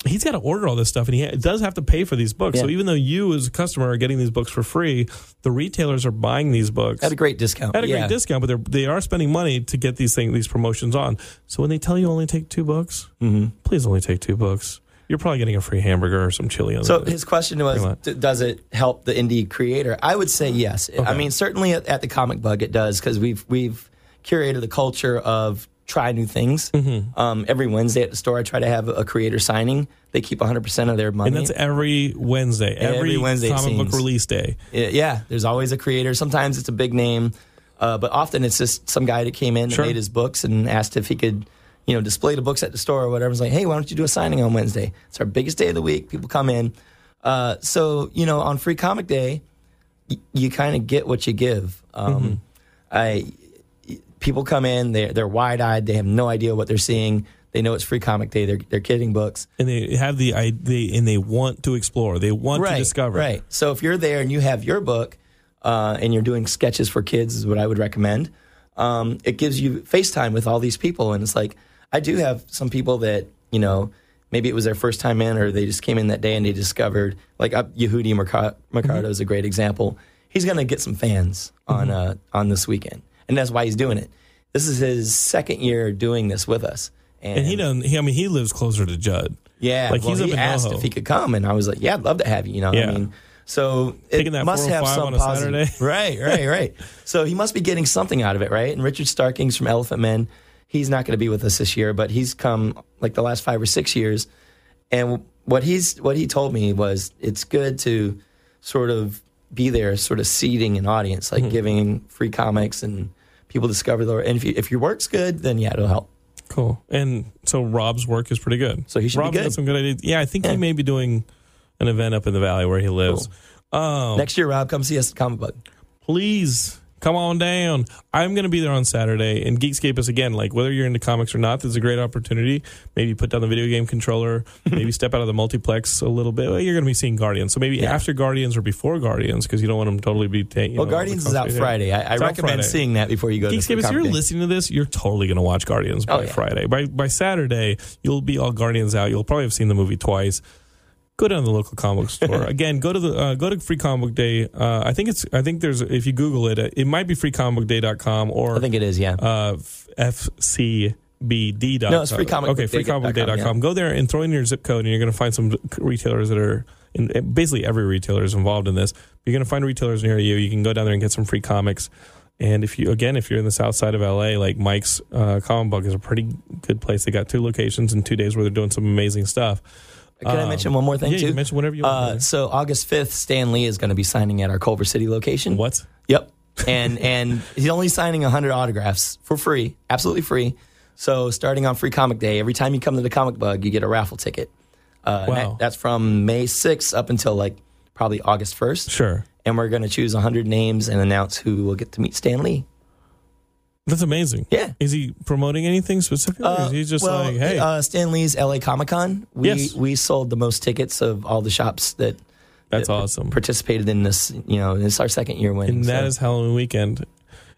he's got to order all this stuff, and he ha- does have to pay for these books. So even though you as a customer are getting these books for free, the retailers are buying these books At a great discount. at a yeah. great discount, but they're they are spending money to get these things these promotions on. So when they tell you only take two books, Mm-hmm. please only take two books. You're probably getting a free hamburger or some chili on So his question was, does it help the indie creator? I would say yes. I mean, certainly at, at the Comic Bug it does because we've we've curated the culture of try new things. Mm-hmm. Um, every Wednesday at the store, I try to have a creator signing. They keep 100 percent of their money. and that's every Wednesday, every, Every Wednesday, comic book release day. Yeah, there's always a creator. Sometimes it's a big name, uh, but often it's just some guy that came in Sure. and made his books and asked if he could, you know, display the books at the store or whatever. It's like, hey, why don't you do a signing on Wednesday? It's our biggest day of the week. People come in. Uh, so you know, on Free Comic Day, y- you kind of get what you give. Um, I people come in, they're they're wide eyed. They have no idea what they're seeing. They know it's Free Comic Day. They're they're getting books. And they have the I they and they want to explore. They want to discover. Right. So if you're there and you have your book uh, and you're doing sketches for kids, is what I would recommend. Um, it gives you FaceTime with all these people, and it's like I do have some people that you know maybe it was their first time in, or they just came in that day and they discovered like uh, Yehudi Mercado, Mercado is a great example. He's going to get some fans on uh, on this weekend, and that's why he's doing it. This is his second year doing this with us, And he doesn't. He, I mean, he lives closer to Judd. yeah, like well, he's up he in asked NoHo. if he could come, and I was like, "Yeah, I'd love to have you." You know, Yeah. I mean, so it Taking that must have 405 some on a positive- Saturday. right, right, right. So he must be getting something out of it, right? And Richard Starkings from Elephantmen, he's not going to be with us this year, but he's come like the last five or six years, and what he's what he told me was it's good to sort of be there, sort of seeding an audience, Mm-hmm. like giving free comics and people discover the and if you, if your work's good, then yeah, it'll help. Cool. And so Rob's work is pretty good. So he should be Rob's got good. some good ideas. Yeah, I think he may be doing an event up in the valley where he lives. Um, Next year, Rob, come see us at Comic Bug. please come on down. I'm going to be there on Saturday. And Geekscape is again like whether you're into comics or not. This is a great opportunity. Maybe put down the video game controller. maybe step out of the multiplex a little bit. Well, you're going to be seeing Guardians, so maybe Yeah. after Guardians or before Guardians because you don't want them totally be. ta- You Well, know, Guardians is out Friday. I, I recommend Friday. seeing that before you go to Geekscape, if you're listening to this, you're totally going to watch Guardians oh, by Oh, yeah. Friday. By by Saturday, you'll be all Guardians out. You'll probably have seen the movie twice. Go down to the local comic store again. Go to the uh, go to Free Comic Bug Day. Uh, I think it's I think there's if you Google it, it might be freecomicbookday.com or I think it is, yeah. uh, fcbd.com. No, it's freecomicbookday.com, Okay, freecomicbookday.com. Go there and throw in your zip code, and you're going to find some retailers that are. In, basically, every retailer is involved in this. You're going to find retailers near you. You can go down there and get some free comics. And if you again, if you're in the south side of LA, like Mike's uh, Comic Book is a pretty good place. They got two locations in two days where they're doing some amazing stuff. Can I um, mention one more thing yeah, too? you mention whatever you want. Uh, so August fifth, Stan Lee is going to be signing at our Culver City location. what? Yep. And and he's only signing hundred autographs for free, absolutely free. So starting on Free Comic Day, every time you come to the Comic Bug, you get a raffle ticket. Uh, and Wow. that- that's from May sixth up until like probably August first. Sure, And we're going to choose hundred names and announce who will get to meet Stan Lee. That's amazing. Yeah. Is he promoting anything specifically? or is he just well, like, hey, uh, Stan Lee's LA Comic Con. We Yes. we sold the most tickets of all the shops that that's that awesome. participated in this. You know, it's our second year winning. and that so- is Halloween weekend.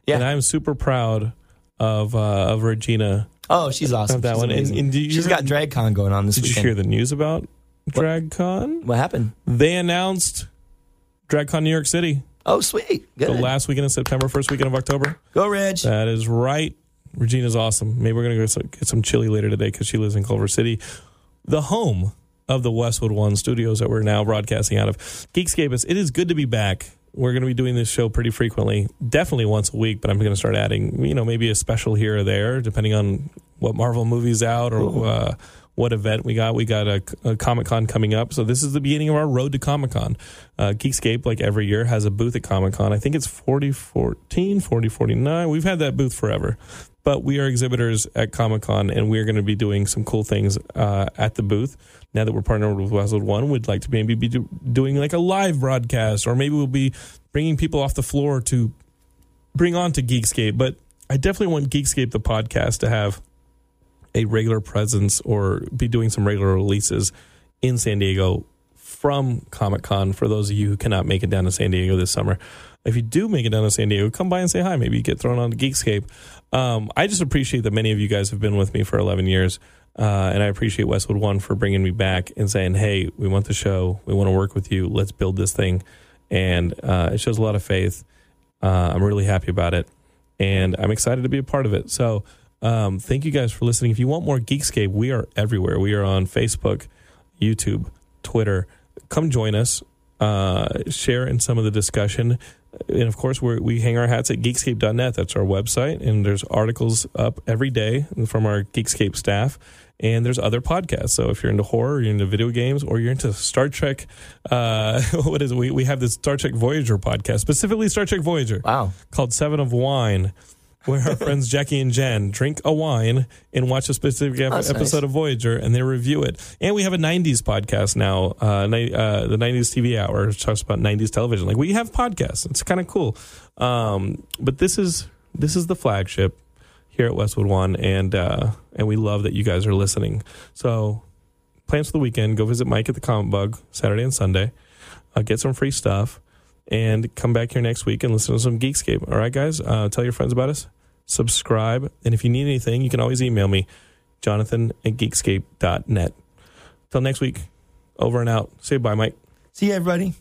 yeah. And I'm super proud of uh, of Regina. oh, she's awesome. of that She's one. And- amazing. and she's hear- got DragCon going on this Did you hear the news about DragCon? what happened? They announced DragCon New York City Oh, sweet. Good. the last weekend of September, first weekend of October. Go, Reg. That is right. Regina's awesome. Maybe we're gonna go some- get some chili later today because she lives in Culver City, the home of the Westwood One Studios that we're now broadcasting out of. Geekscapists, it is good to be back. We're going to be doing this show pretty frequently, definitely once a week. But I'm going to start adding, you know, maybe a special here or there, depending on what Marvel movie's out or uh, what event we got. We got a, a Comic Con coming up, so this is the beginning of our road to Comic Con. Uh, Geekscape, like every year, has a booth at Comic Con. I think it's 4014, 4049. We've had that booth forever but we are exhibitors at Comic Con, and we're going to be doing some cool things uh, at the booth. Now that we're partnered with Westwood One, we'd like to maybe be do, doing like a live broadcast, or maybe we'll be bringing people off the floor to bring on to Geekscape. But I definitely want Geekscape, the podcast, to have a regular presence or be doing some regular releases in San Diego from Comic Con for those of you who cannot make it down to San Diego this summer. If you do make it down to San Diego, come by and say hi. Maybe you get thrown on to Geekscape. Um, I just appreciate that many of you guys have been with me for 11 years. Uh, and I appreciate Westwood One for bringing me back and saying, hey, we want the show. We want to work with you. Let's build this thing. And uh, it shows a lot of faith. Uh, I'm really happy about it. And I'm excited to be a part of it. So um, thank you guys for listening. If you want more Geekscape, we are everywhere. We are on Facebook, YouTube, Twitter. Come join us. Uh, share in some of the discussion. And of course, we we hang our hats at geekscape.net. That's our website. And there's articles up every day from our Geekscape staff. And there's other podcasts. So if you're into horror, you're into video games, or you're into Star Trek, uh, what is it? We, we have this Star Trek Voyager podcast, specifically Star Trek Voyager Wow. called Seven of Wine, where our friends Jackie and Jen drink a wine and watch a specific ep- episode nice. of Voyager and they review it. And we have a 90s podcast now, uh, ni- uh, the 90s TV Hour, which talks about 90s television. Like we have podcasts. It's kind of cool. Um, but this is this is the flagship here at Westwood One, and uh, and we love that you guys are listening. So plans for the weekend: go visit Mike at the Comic Bug Saturday and Sunday. Uh, get some free stuff and come back here next week and listen to some Geekscape. All right, guys? Uh, tell your friends about us. Subscribe. And if you need anything, you can always email me, jonathan at geekscape.net. Till next week, over and out. Say bye, Mike. See you, everybody.